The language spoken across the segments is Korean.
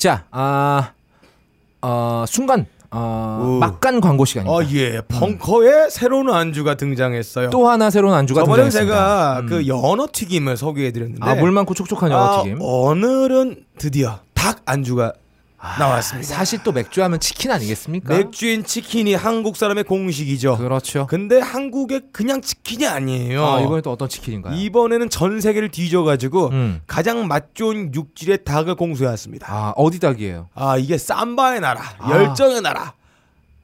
자, 아, 어, 순간 어, 오. 막간 광고 시간입니다. 어, 예. 벙커에 새로운 안주가 등장했어요. 또 하나 새로운 안주가 저번에 등장했습니다. 제가 음. 그 연어 튀김을 소개해 드렸는데 아, 물 많고 촉촉한 연어 튀김. 아, 오늘은 드디어 닭 안주가 나왔습니다. 사실 또 맥주 하면 치킨 아니겠습니까? 맥주인 치킨이 한국 사람의 공식이죠. 그렇죠. 근데 한국의 그냥 치킨이 아니에요. 아, 이번에 또 어떤 치킨인가요? 이번에는 전 세계를 뒤져가지고 음. 가장 맛 좋은 육질의 닭을 공수해왔습니다. 아, 어디 닭이에요? 아 이게 삼바의 나라, 아. 열정의 나라,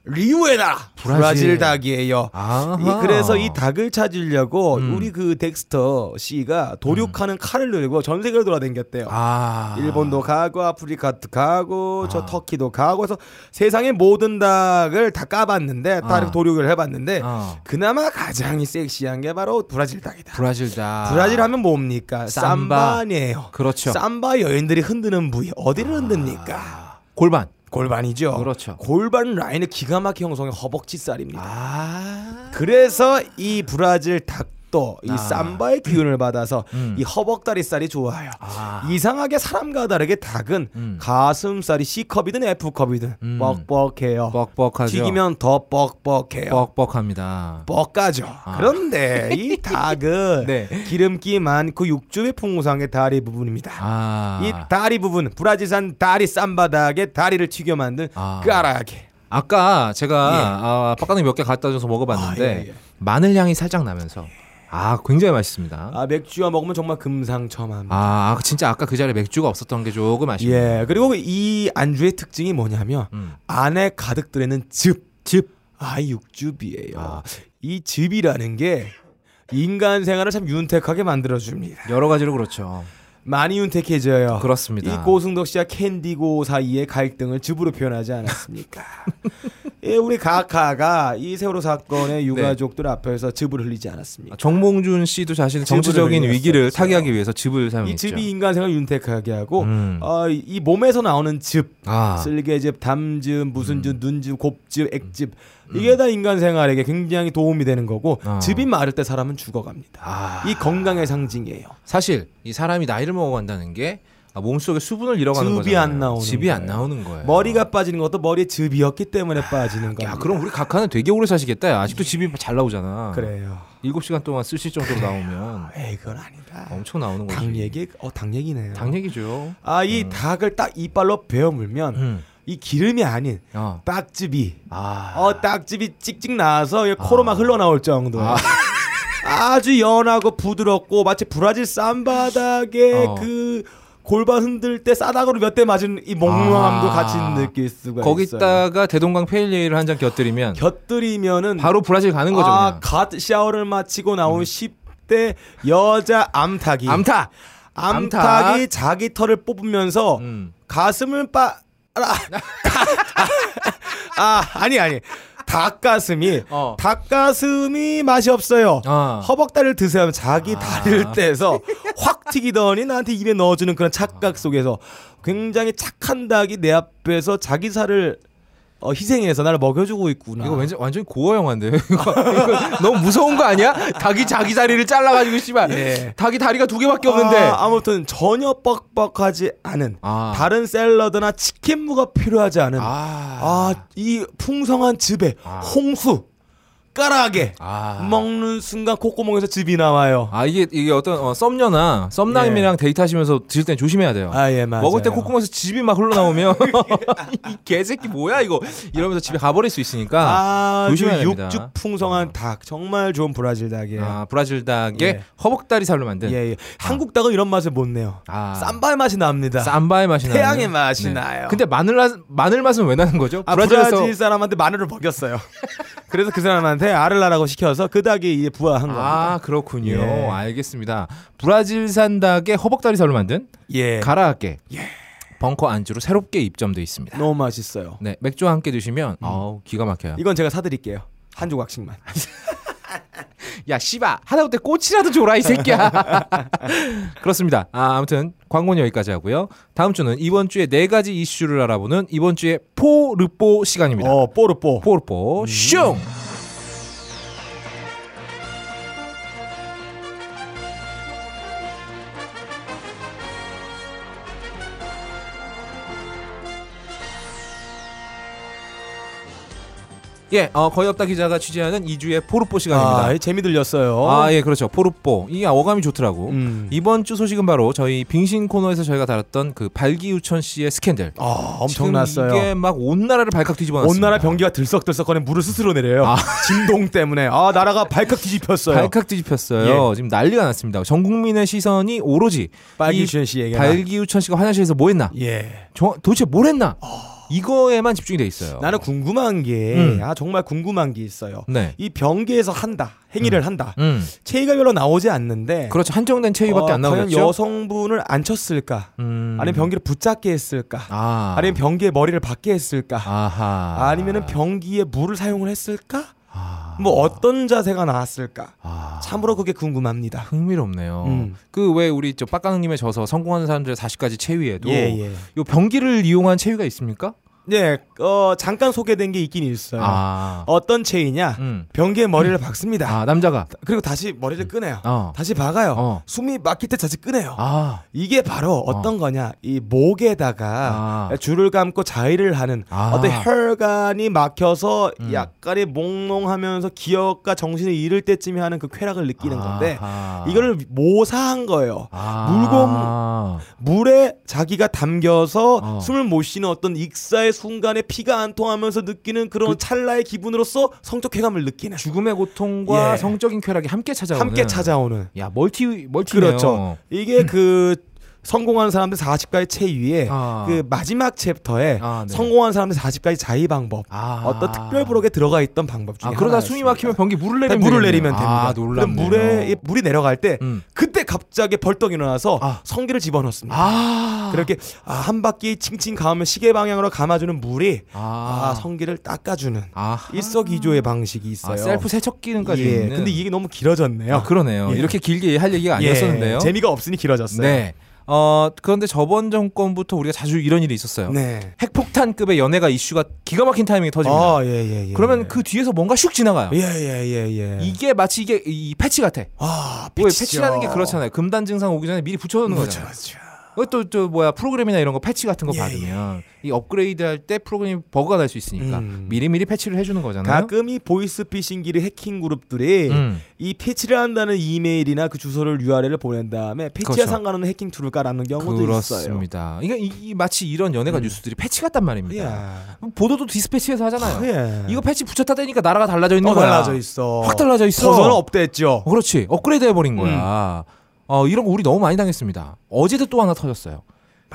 리우의 나라, 브라질. 브라질, 닭이에요. 아, 이- 그래서 이 닭을 찾으려고 음. 우리 그 덱스터 씨가 도륙하는 칼을 들고 전 세계를 돌아다녔대요. 아. 일본도 가고 아프리카도 가고 저 아. 터키도 가고 해서 세상의 모든 닭을 다 까봤는데 다 아. 도륙을 해봤는데 어. 그나마 가장 섹시한 게 바로 브라질 닭이다. 브라질 닭. 브라질 하면 뭡니까? 삼바. 삼바니에요. 그렇죠. 삼바 여인들이 흔드는 부위 어디를 흔듭니까? 아, 골반. 골반이죠. 그렇죠. 골반 라인의 기가 막힌 형성의 허벅지살입니다. 아. 그래서 이 브라질 닭도 이 아. 삼바의 기운을 받아서 음. 이 허벅다리살이 좋아요. 아. 이상하게 사람과 다르게 닭은 음. 가슴살이 C컵이든 F컵이든 음. 뻑뻑해요. 뻑뻑하죠. 튀기면 더 뻑뻑해요. 뻑뻑합니다. 뻑가죠. 아. 그런데 이 닭은 네. 기름기 많고 육즙의 풍성의 다리 부분입니다. 아. 이 다리 부분 브라질산 다리 쌈바닥에 다리를 튀겨 만든 아. 까라게. 아까 제가 예. 아, 빡가능 몇개 갖다 줘서 먹어봤는데 아, 예, 예. 마늘 향이 살짝 나면서 아 굉장히 맛있습니다. 아 맥주와 먹으면 정말 금상첨화입니다. 아, 아, 진짜 아까 그 자리에 맥주가 없었던 게 조금 아쉽네요. 예. 그리고 이 안주의 특징이 뭐냐면 음. 안에 가득 들어있는 즙. 즙. 아 육즙이에요. 아. 이 즙이라는 게 인간 생활을 참 윤택하게 만들어줍니다. 여러 가지로 그렇죠. 많이 윤택해져요. 그렇습니다. 이 고승덕 씨와 캔디고 사이의 갈등을 즙으로 표현하지 않았습니까? 예, 우리 가카가 이 세월호 사건의 유가족들 앞에서 즙을 흘리지 않았습니까? 정몽준 씨도 자신의 정치적인. 위기를 타개하기 위해서 즙을 이 사용했죠. 즙이 인간 생활을 윤택하게 하고 음. 어, 이- 이 몸에서 나오는 즙, 아, 쓸개즙, 담즙, 무슨 즙, 눈즙, 곱즙, 액즙 이게 다 인간 생활에게 굉장히 도움이 되는 거고 어. 즙이 마를 때 사람은 죽어갑니다. 아. 이 건강의 상징이에요. 사실 이 사람이 나이를 먹어간다는 게 아, 몸속에 수분을 잃어가는 즙이 거잖아요. 안 나오는 즙이 안. 나오는 거예요. 머리가 빠지는 것도 머리에 즙이었기 때문에 빠지는 거예요. 야, 그럼 우리 각하는 되게 오래 사시겠다. 야. 아직도 즙이 잘 나오잖아. 그래요. 7시간 동안 쓰실 정도로 나오면 에이 그건 아니다. 엄청 나오는 거지. 닭 얘기 어닭 얘기네요. 당 얘기죠. 아이 닭을 딱 이빨로 베어 물면 음. 이 기름이 아닌 어. 닭즙이 아. 어 닭즙이 찍찍 나와서 이 코로 막 흘러나올 정도. 아. 아주 연하고 부드럽고 마치 브라질 쌈바닥에 어. 그 골반 흔들 때 싸닥으로 몇 대 맞은 이 몽롱함도 아. 같이 느낄 수가 있어요. 거기다가 대동강 페일에일을 한 잔 곁들이면 곁들이면은 바로 브라질 가는 거죠, 아. 갓 샤워를 마치고 나온 10대 여자 암탉이 암탉. 암탉이 자기 털을 뽑으면서 음. 가슴을 빠 아, 아 아니 아니 닭가슴이 어. 닭가슴이 맛이 없어요. 아. 허벅다리를 드세요 하면 자기 아. 다리를 떼서 확 튀기더니 나한테 입에 넣어주는 그런 착각 속에서 굉장히 착한 닭이 내 앞에서 자기 살을 어, 희생해서 나를 먹여주고 있구나. 이거 왠지 완전히 고어 영화인데요. 이거, 이거 너무 무서운 거 아니야? 닭이 자기 다리를 잘라가지고 씨발. 예. 닭이 다리가 두 개밖에 없는데. 아, 아무튼 전혀 뻑뻑하지 않은 아. 다른 샐러드나 치킨무가 필요하지 않은 아. 아 이 풍성한 즙에 아. 홍수 까라하게 아. 먹는 순간 콧구멍에서 즙이 나와요. 아 이게 이게 어떤 어, 썸녀나 썸남이랑 데이트하시면서 드실 땐 조심해야 돼요. 아 예 맞아요. 먹을 때 콧구멍에서 즙이 막 흘러나오면 이 개새끼 뭐야 이거 이러면서 집에 가버릴 수 있으니까 아, 조심해야 그 됩니다. 육즙 풍성한 닭 정말 좋은 브라질 닭이에요. 아, 브라질 닭의 예. 허벅다리 살로 만든 예, 예. 한국 닭은 이런 맛을 못 내요. 아. 쌈바의 맛이 납니다. 쌈바의 맛이 나는 태양의 맛이 나요. 근데 마늘 맛- 마늘 맛은 왜 나는 거죠? 아, 브라질에서 브라질 사람한테 마늘을 먹였어요. 그래서 그 사람한테 아르라라고 시켜서 그 닭이 이제 부화한 겁니다. 아 그렇군요. 예. 알겠습니다. 브라질산 닭의 허벅다리 살로 만든 예. 가라아게 벙커 안주로 새롭게 입점돼 있습니다. 너무 맛있어요. 네 맥주와 함께 드시면 아우 기가 막혀요. 이건 제가 사드릴게요. 한 조각씩만. 야 씨바 하다못해 꽃이라도 줘라 이 새끼야. 그렇습니다. 아, 아무튼 광고는 여기까지 하고요. 다음 주는 이번 주에 네 가지 이슈를 알아보는 이번 주에 포르뽀 시간입니다. 어, 뽀르뽀. 포르뽀 슝. 예, 어, 거의 없다 기자가 취재하는 2주의 포르뽀 시간입니다. 아, 재미 들렸어요. 아, 예, 그렇죠. 포르뽀. 이게 어감이 좋더라고. 음. 이번 주 소식은 바로 저희 빙신 코너에서 저희가 다뤘던 그 발기우천 씨의 스캔들. 아, 엄청났어요. 이게 막 온 나라를 발칵 뒤집어 놨습니다. 온 나라 병기가 들썩들썩거리는 물을 스스로 내려요. 아. 진동 때문에 아 나라가 발칵 뒤집혔어요. 발칵 뒤집혔어요. 예. 지금 난리가 났습니다. 전 국민의 시선이 오로지 빨기준 씨에게 발기우천 씨가 화장실에서 뭐 했나? 예. 저, 도대체 뭘 했나? 이거에만 집중이 돼 있어요. 나는 궁금한 게, 음. 아, 정말 궁금한 게 있어요. 네. 이 병기에서 한다, 행위를 한다. 음. 체위가 별로 나오지 않는데, 그렇죠. 한정된 체위밖에 어, 안 과연 나오겠죠. 여성분을 안 쳤을까? 음. 아니면 병기를 붙잡게 했을까? 아. 아니면 병기에 머리를 박게 했을까? 아하. 아니면은 병기에 물을 사용을 했을까? 아. 뭐 어떤 자세가 나왔을까? 아. 참으로 그게 궁금합니다. 흥미롭네요. 음. 그왜 우리 저 빡가능님에 져서 성공하는 사람들의 40가지 체위에도 예, 예. 요 병기를 이용한 체위가 있습니까? 예, 어, 잠깐 소개된 게 있긴 있어요. 아. 어떤 체이냐? 음. 병기에 머리를 박습니다. 아, 남자가. 그리고 다시 머리를 끄네요. 어. 다시 박아요. 어. 숨이 막힐 때 다시 끄네요. 아. 이게 바로 어떤 거냐? 이 목에다가 아. 줄을 감고 자위를 하는 아. 어떤 혈관이 막혀서 음. 약간의 몽롱하면서 기억과 정신을 잃을 때쯤에 하는 그 쾌락을 느끼는 건데. 이거를 모사한 거예요. 아. 물에 자기가 담겨서 어. 숨을 못 쉬는 어떤 익사의 순간에 피가 안 통하면서 느끼는 그런 그- 찰나의 기분으로서 성적 쾌감을 느끼는 죽음의 고통과 예. 성적인 쾌락이 함께 찾아오는 함께 찾아오는 야, 멀티 멀티네요. 그렇죠. 이게 그 성공한 사람들 40가지 체위에 아. 그 마지막 챕터에 아, 네. 성공한 사람들 40가지 자위 방법 아. 어떤 특별 부록에 들어가 있던 방법 중에 아, 그러다. 숨이 막히면 병기 물을 내리면 물을 되겠네요. 내리면 됩니다. 아, 그럼. 물에 이 물이 내려갈 때 음. 그때 갑자기 벌떡 일어나서 아. 성기를 집어넣습니다. 아. 그렇게 아, 한 바퀴 칭칭 감으면 시계 방향으로 감아주는 물이 아. 아, 성기를 닦아주는 아. 일석이조의 방식이 있어요. 아, 셀프 세척 기능까지 예. 있는. 근데 이게 너무 길어졌네요. 아, 그러네요. 예. 이렇게 길게 할 얘기가 예, 아니었었는데요. 재미가 없으니 길어졌어요. 네. 어, 그런데 저번 정권부터 우리가 자주 이런 일이 있었어요. 네. 핵폭탄급의 연예가 이슈가 기가 막힌 타이밍에 터집니다. 아, 예, 예, 예. 그러면 예. 그 뒤에서 뭔가 슉 지나가요. 예, 예, 예, 예. 이게 마치 이게 이 패치 같아. 아, 왜 패치죠. 패치라는 게 그렇잖아요. 금단 증상 오기 전에 미리 붙여놓는 그렇죠, 거잖아요. 그렇죠. 또, 또 뭐야 프로그램이나 이런 거 패치 같은 거 예, 받으면 이 업그레이드 할 때 프로그램이 버그가 날 수 있으니까 음. 미리미리 패치를 해주는 거잖아요. 가끔 이 보이스 피싱이나 해킹 그룹들이 음. 이 패치를 한다는 이메일이나 그 주소를 URL을 보낸 다음에 패치와 그렇죠. 상관없는 해킹 툴을 깔아놓는 경우도 있어요. 그렇습니다. 이게 이, 이 마치 이런 연예가 음. 뉴스들이 패치 같단 말입니다. 이야. 보도도 디스패치에서 하잖아요. 예. 이거 패치 붙였다 떼니까 나라가 달라져 있는 어, 거야. 달라져 있어. 확 달라져 있어. 버전은 업됐죠. 어, 그렇지. 업그레이드 해버린 음. 거야. 어, 이런 거 우리 너무 많이 당했습니다. 어제도 또 하나 터졌어요.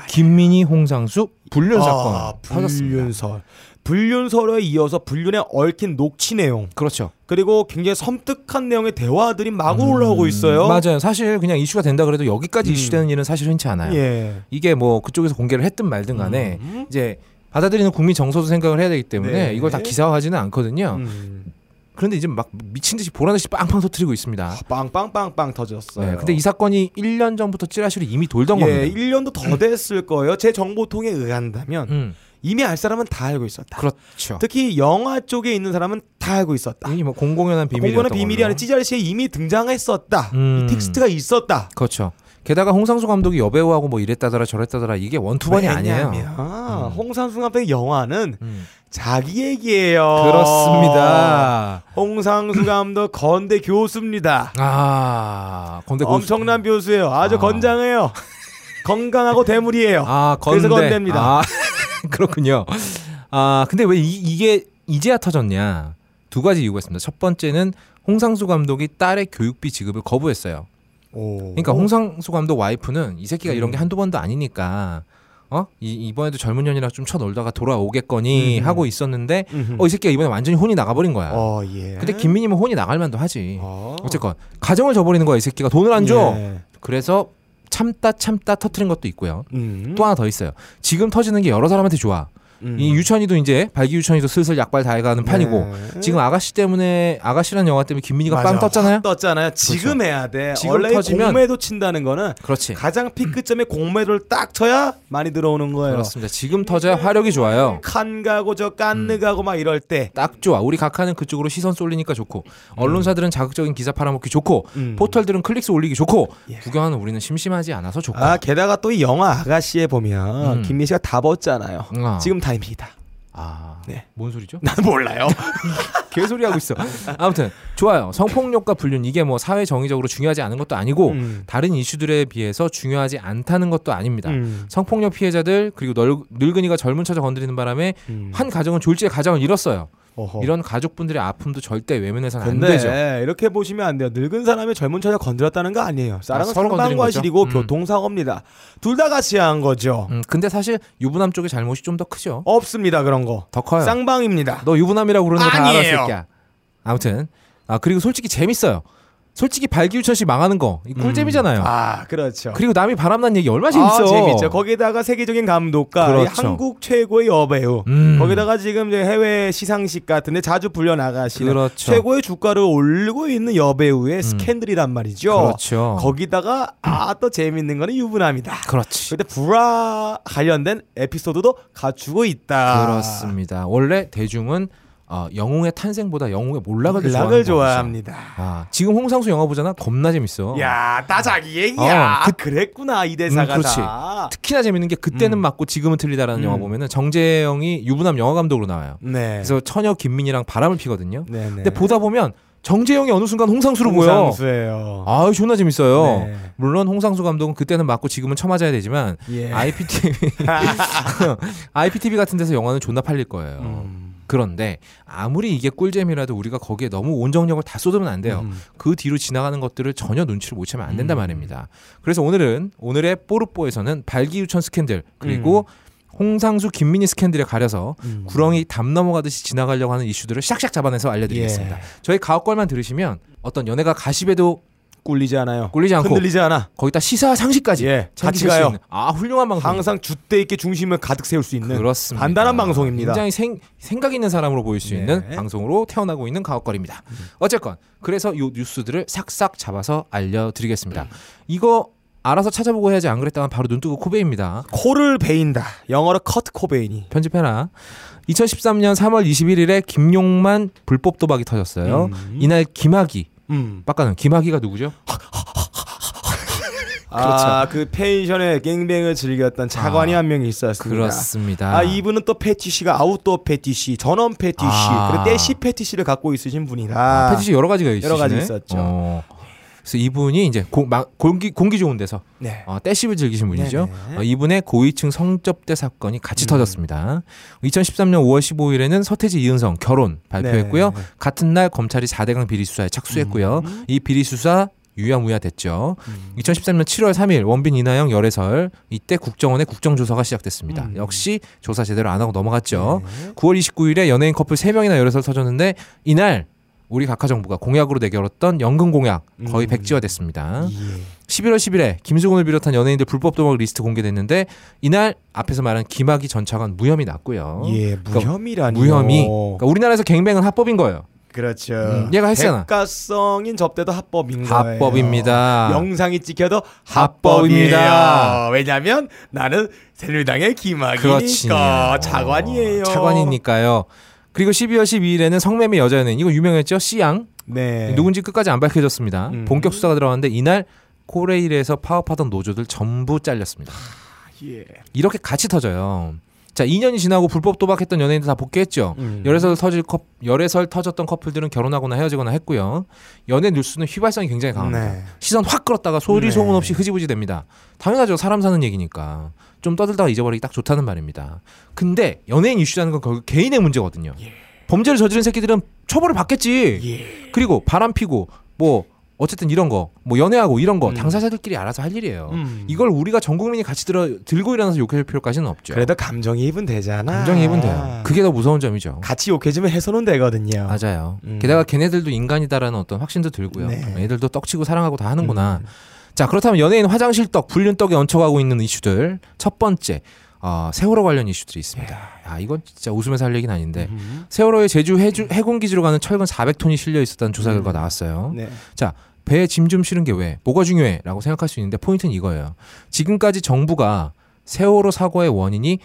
김민희, 홍상수 불륜 사건 아, 터졌습니다. 불륜설. 불륜설에 이어서 불륜에 얽힌 녹취 내용 그렇죠. 그리고 굉장히 섬뜩한 내용의 대화들이 마구 음, 올라오고 있어요. 맞아요. 사실 그냥 이슈가 된다 그래도 여기까지 음. 이슈되는 일은 사실 흔치 않아요. 예. 이게 뭐 그쪽에서 공개를 했든 말든 간에 음. 이제 받아들이는 국민 정서도 생각을 해야 되기 때문에 네. 이걸 다 기사화하지는 않거든요. 음. 그런데 이제 막 미친 듯이 보란 듯이 빵빵 터트리고 있습니다. 빵빵빵빵 터졌어요. 네, 근데 이 사건이 1년 전부터 찌라시로 이미 돌던 예, 겁니다. 1년도 더 됐을 거예요. 제 정보통에 의한다면 음, 이미 알 사람은 다 알고 있었다. 그렇죠. 특히 영화 쪽에 있는 사람은 다 알고 있었다. 이뭐 공공연한 비밀이었던 공간의 비밀이. 아니라 찌자리씨에 이미 등장했었다. 음. 이 텍스트가 있었다. 그렇죠. 게다가 홍상수 감독이 여배우하고 뭐 이랬다더라 저랬다더라 이게 원투번이 아니에요. 왜냐면 음. 홍상수 감독의 영화는 음. 자기 얘기예요. 그렇습니다. 홍상수 감독 건대 교수입니다. 아 건대 고수- 엄청난 교수예요. 아주 아. 건장해요. 건강하고 대물이에요. 아 건대 그래서 건대입니다. 아, 그렇군요. 아 근데 왜 이, 게 이제야 터졌냐? 두 가지 이유가 있습니다. 첫 번째는 홍상수 감독이 딸의 교육비 지급을 거부했어요. 오. 그러니까 홍상수 감독 와이프는 이 새끼가 이런 게 음. 한두 번도 아니니까 어 이, 이번에도 젊은 년이랑 좀 쳐놀다가 돌아오겠거니 음. 하고 있었는데 음흠. 어 이 새끼가 이번에 완전히 혼이 나가버린 거야. 어, 예. 근데 김민희는 혼이 나갈 만도 하지. 어. 어쨌건 가정을 저버리는 거야 이 새끼가 돈을 안 줘. 예. 그래서 참다 참다 터트린 것도 있고요. 음. 또 하나 더 있어요. 지금 터지는 게 여러 사람한테 좋아. 음. 이 유천이도 이제 발기 유천이도 슬슬 약발 다 해가는 판이고 네. 지금 아가씨 때문에 아가씨라는 영화 때문에 김민희가 맞아. 빵 떴잖아요. 확 떴잖아요. 지금 해야 돼. 지금 원래 터지면- 공매도 친다는 거는 그렇지. 가장 피크점에 공매도를 딱 쳐야 많이 들어오는 거예요. 그렇습니다. 지금 터져야 화력이 좋아요. 칸 가고 저 깐느 가고 막 이럴 때 딱 좋아. 우리 각하는 그쪽으로 시선 쏠리니까 좋고 언론사들은 자극적인 기사 팔아먹기 좋고 음. 포털들은 클릭수 올리기 좋고 예. 구경하는 우리는 심심하지 않아서 좋고. 아 게다가 또 이 영화 아가씨에 보면 음. 김민 씨가 다 벗잖아요. 어. 지금 타임이다. 아, 네. 뭔 소리죠? 난 몰라요. 개소리 하고 있어. 아무튼 좋아요. 성폭력과 불륜 이게 뭐 사회 정의적으로 중요하지 않은 것도 아니고 음. 다른 이슈들에 비해서 중요하지 않다는 것도 아닙니다. 음. 성폭력 피해자들 그리고 널, 늙은이가 젊은 처자 건드리는 바람에 음. 한 가정은 졸지에 가정을 잃었어요. 어허. 이런 가족분들의 아픔도 절대 외면해서는 안 되죠. 이렇게 보시면 안 돼요. 늙은 사람이 젊은 처자 건드렸다는 거 아니에요. 사랑은 상반과실이고 거죠? 음. 교통사고입니다. 둘 다 같이 한 거죠. 음, 근데 사실 유부남 쪽의 잘못이 좀 더 크죠. 없습니다 그런 거. 더 커요. 쌍방입니다. 너 유부남이라고 그러는 거다 아니에요. 새끼야. 아무튼 아 그리고 솔직히 재밌어요. 솔직히 발기우천 씨 망하는 거이 꿀잼이잖아요. 아 그렇죠. 그리고 남이 바람난 얘기 얼마나 재밌어. 아, 재밌죠. 거기다가 세계적인 감독과 이 그렇죠. 한국 최고의 여배우. 음. 거기다가 지금 이제 해외 시상식 같은데 자주 불려 나가시는 그렇죠. 최고의 주가를 올리고 있는 여배우의 스캔들이란 말이죠. 그렇죠. 거기다가 아 또 재밌는 거는 유부남이다. 그렇지. 근데 불화 관련된 에피소드도 갖추고 있다. 그렇습니다. 원래 대중은 어, 영웅의 탄생보다 영웅의 몰락을 좋아하는 좋아합니다. 아, 지금 홍상수 영화 보잖아. 겁나 재밌어. 야, 다 자기 얘기야. 어, 그- 그랬구나 이 대사가 음, 그렇지. 다. 특히나 재밌는 게 그때는 음. 맞고 지금은 틀리다라는 음. 영화 보면은 정재영이 유부남 영화 감독으로 나와요. 네. 그래서 처녀 김민이랑 바람을 피거든요. 네, 네. 근데 보다 보면 정재영이 어느 순간 홍상수로 보여. 홍상수예요. 아, 존나 재밌어요. 네. 물론 홍상수 감독은 그때는 맞고 지금은 쳐맞아야 되지만 예. IPTV IPTV 같은 데서 영화는 존나 팔릴 거예요. 음. 그런데 아무리 이게 꿀잼이라도 우리가 거기에 너무 온 정력을 다 쏟으면 안 돼요. 음. 그 뒤로 지나가는 것들을 전혀 눈치를 못 채면 안 된단 말입니다. 그래서 오늘은 오늘의 뽀르뽀에서는 발기유천 스캔들 그리고 홍상수 김민희 스캔들에 가려서 음. 구렁이 담 넘어가듯이 지나가려고 하는 이슈들을 샥샥 잡아내서 알려드리겠습니다. 예. 저희 가옥걸만 들으시면 어떤 연애가 가십에도 꿀리지 않아요. 꿀리지 않고 흔들리지 않아. 거기다 시사 상식까지 예. 같이 가요. 아 훌륭한 방송 항상 줏대 있게 중심을 가득 세울 수 있는 그렇습니다. 간단한 방송입니다. 굉장히 생, 생각 있는 사람으로 보일 수 네. 있는 방송으로 태어나고 있는 가옥거리입니다. 어쨌건 그래서 요 뉴스들을 싹싹 잡아서 알려드리겠습니다. 이거 알아서 찾아보고 해야지 안 그랬다면 바로 눈 뜨고 코베입니다. 코를 베인다. 영어로 커트 코베인이. 편집해라. 2013년 3월 21일에 김용만 불법 도박이 터졌어요. 음. 이날 김학의 음. 빡가는 김학의가 누구죠? 아, 그 펜션에 gangbang을 즐겼던 차관이 아, 한 명이 있었습니다. 그렇습니다. 아, 이분은 또 페티시가 아웃도어 페티시, 전원 페티시, 아. 그리고 떼씹 페티시를 갖고 있으신 분이라. 아, 페티시 여러 가지가 있으시네. 여러 가지 있었죠. 어. 그래서 이분이 이제 공, 마- 공기 공기 좋은 데서 네. 어, 떼씹을 즐기신 분이죠. 네네. 어, 이분의 고위층 성접대 사건이 같이 음. 터졌습니다. 2013년 5월 15일에는 서태지 이은성 결혼 발표했고요. 네. 같은 날 검찰이 4대강 비리 수사에 착수했고요. 이 비리 수사 유야무야 됐죠. 음. 2013년 7월 3일 원빈 이나영 열애설 이때 국정원의 국정조사가 시작됐습니다. 음. 역시 조사 제대로 안 하고 넘어갔죠. 네. 9월 29일에 연예인 커플 3명이나 열애설 터졌는데 이날 우리 각하 정부가 공약으로 내걸었던 연금 공약 거의 음. 백지화됐습니다. 예. 11월 10일에 김수근을 비롯한 연예인들 불법 도박 리스트 공개됐는데 이날 앞에서 말한 김학의 전 차관 무혐의 났고요. 예, 그러니까 무혐의라니. 무혐의. 그러니까 우리나라에서 갱뱅은 합법인 거예요. 그렇죠. 음, 얘가 했잖아. 대가성인 접대도 합법인 거예요. 합법입니다. 영상이 찍혀도 합법입니다. 왜냐하면 나는 새누리당의 김학이니까. 차관이에요. 차관이니까요. 그리고 12월 12일에는 성매매 여자 연예인 이거 유명했죠? 씨양 네. 누군지 끝까지 안 밝혀졌습니다. 음. 본격 수사가 들어갔는데 이날 코레일에서 파업하던 노조들 전부 잘렸습니다. 예. 이렇게 같이 터져요. 자, 2년이 지나고 불법 도박했던 연예인들 다 복귀했죠. 음. 열애설 터질 컵, 열애설 터졌던 커플들은 결혼하거나 헤어지거나 했고요. 연애 뉴스는 휘발성이 굉장히 강합니다. 네. 시선 확 끌었다가 소리 네. 소문 없이 흐지부지 됩니다. 당연하죠. 사람 사는 얘기니까. 좀 떠들다가 잊어버리기 딱 좋다는 말입니다. 근데 연예인 이슈라는 건 결국 개인의 문제거든요. 범죄를 저지른 새끼들은 처벌을 받겠지. 예. 그리고 바람 피고 뭐 어쨌든 이런 거, 뭐 연애하고 이런 거 음. 당사자들끼리 알아서 할 일이에요. 음. 이걸 우리가 전 국민이 같이 들어 들고 일어나서 욕할 필요까지는 없죠. 그래도 감정이입은 되잖아. 감정이입은 돼요. 그게 더 무서운 점이죠. 같이 욕해주면 해소는 되거든요. 맞아요. 음. 게다가 걔네들도 인간이다라는 어떤 확신도 들고요. 네. 애들도 떡치고 사랑하고 다 하는구나. 음. 자 그렇다면 연예인 화장실 떡, 불륜 떡에 얹혀가고 있는 이슈들 첫 번째 어, 세월호 관련 이슈들이 있습니다. 아 이건 진짜 웃으면서 할 얘기는 아닌데 음. 세월호의 제주 해주, 해군 기지로 가는 철근 400톤이 실려 있었다는 조사 결과 나왔어요. 네. 자, 배에 짐 좀 실은 게 왜? 뭐가 중요해? 라고 생각할 수 있는데 포인트는 이거예요. 지금까지 정부가 세월호 사고의 원인이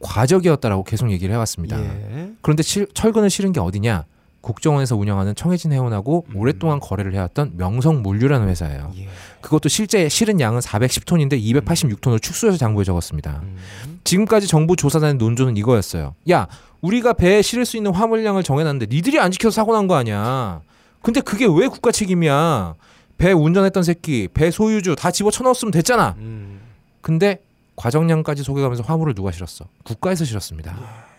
과적이었다라고 계속 얘기를 해왔습니다. 예. 그런데 실- 철근을 실은 게 어디냐? 국정원에서 운영하는 청해진 해운하고 음. 오랫동안 거래를 해왔던 명성물류라는 회사예요. 예. 그것도 실제 실은 양은 410톤인데 286톤을 축소해서 장부에 적었습니다. 음. 지금까지 정부 조사단의 논조는 이거였어요. 야, 우리가 배에 실을 수 있는 화물량을 정해놨는데 니들이 안 지켜서 사고 난 거 아니야. 근데 그게 왜 국가 책임이야? 배 운전했던 새끼, 배 소유주 다 집어 쳐 넣었으면 됐잖아. 음. 근데 과정량까지 속여가면서 화물을 누가 실었어? 국가에서 실었습니다. 예.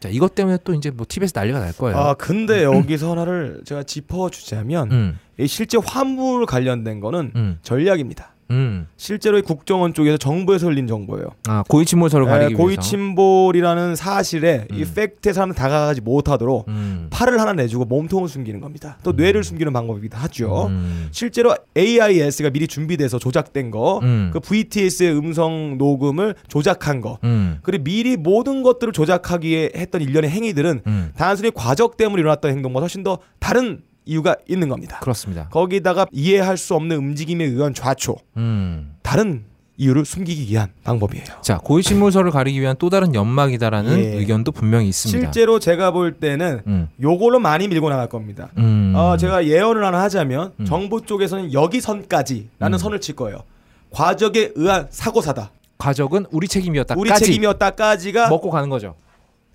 자, 이것 때문에 또 이제 뭐 TV에서 난리가 날 거예요. 아 근데 여기서 하나를 제가 짚어주자면 음, 이 실제 화물 관련된 거는 음, 전략입니다. 음. 실제로 이 국정원 쪽에서 정부에서 흘린 정보예요. 아, 고위침몰서를 가리기 에, 위해서. 고위침몰이라는 사실에 이 음. 팩트에 사람 다가가지 못하도록 음. 팔을 하나 내주고 몸통을 숨기는 겁니다. 또 음. 뇌를 숨기는 방법이기도 하죠. 음. 실제로 AIS가 미리 준비돼서 조작된 거, 음. 그 VTS의 음성 녹음을 조작한 거, 음. 그리고 미리 모든 것들을 조작하기에 했던 일련의 행위들은 음. 단순히 과적 때문에 일어났던 행동보다 훨씬 더 다른 이유가 있는 겁니다. 그렇습니다. 거기다가 이해할 수 없는 움직임에 의한 좌초, 음. 다른 이유를 숨기기 위한 방법이에요. 자, 고위침몰서를 가리기 위한 또 다른 연막이다라는 예. 의견도 분명히 있습니다. 실제로 제가 볼 때는 음. 요걸로 많이 밀고 나갈 겁니다. 음. 어, 제가 예언을 하나 하자면 음. 정부 쪽에서는 여기 선까지라는 음. 선을 칠 거예요. 과적에 의한 사고사다. 가족은 우리 책임이었다까지 우리 책임이었다까지가 먹고 가는 거죠.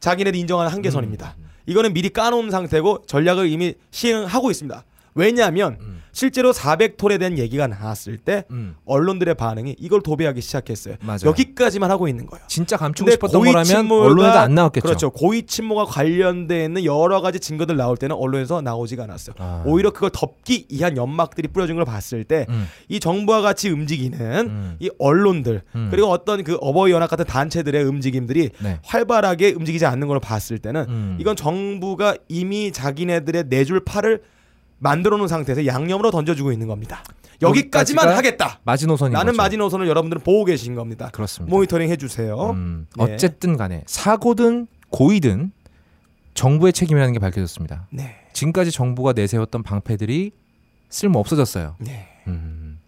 자기네들 인정하는 한계선입니다. 음. 이거는 미리 까놓은 상태고 전략을 이미 시행하고 있습니다. 왜냐하면 음. 실제로 400톨에 대한 얘기가 나왔을 때 음. 언론들의 반응이 이걸 도배하기 시작했어요. 맞아요. 여기까지만 하고 있는 거예요. 진짜 감추고 싶었던 거라면 언론에도 안 나왔겠죠. 그렇죠. 고위 침몰과 관련돼 있는 여러 가지 증거들 나올 때는 언론에서 나오지가 않았어요. 아. 오히려 그걸 덮기 위한 연막들이 뿌려진 걸 봤을 때이 음. 정부와 같이 움직이는 음. 이 언론들 음. 그리고 어떤 그 어버이 연합 같은 단체들의 움직임들이 네. 활발하게 움직이지 않는 걸 봤을 때는 음. 이건 정부가 이미 자기네들의 내줄 팔을 만들어 놓은 상태에서 양념으로 던져주고 있는 겁니다. 여기까지만 하겠다. 마지노선인 나는 거죠. 마지노선을 여러분들은 보고 계신 겁니다. 그렇습니다. 모니터링 해주세요. 음, 네. 어쨌든 간에 사고든 고의든 정부의 책임이라는 게 밝혀졌습니다. 네. 지금까지 정부가 내세웠던 방패들이 쓸모 없어졌어요. 네. 음.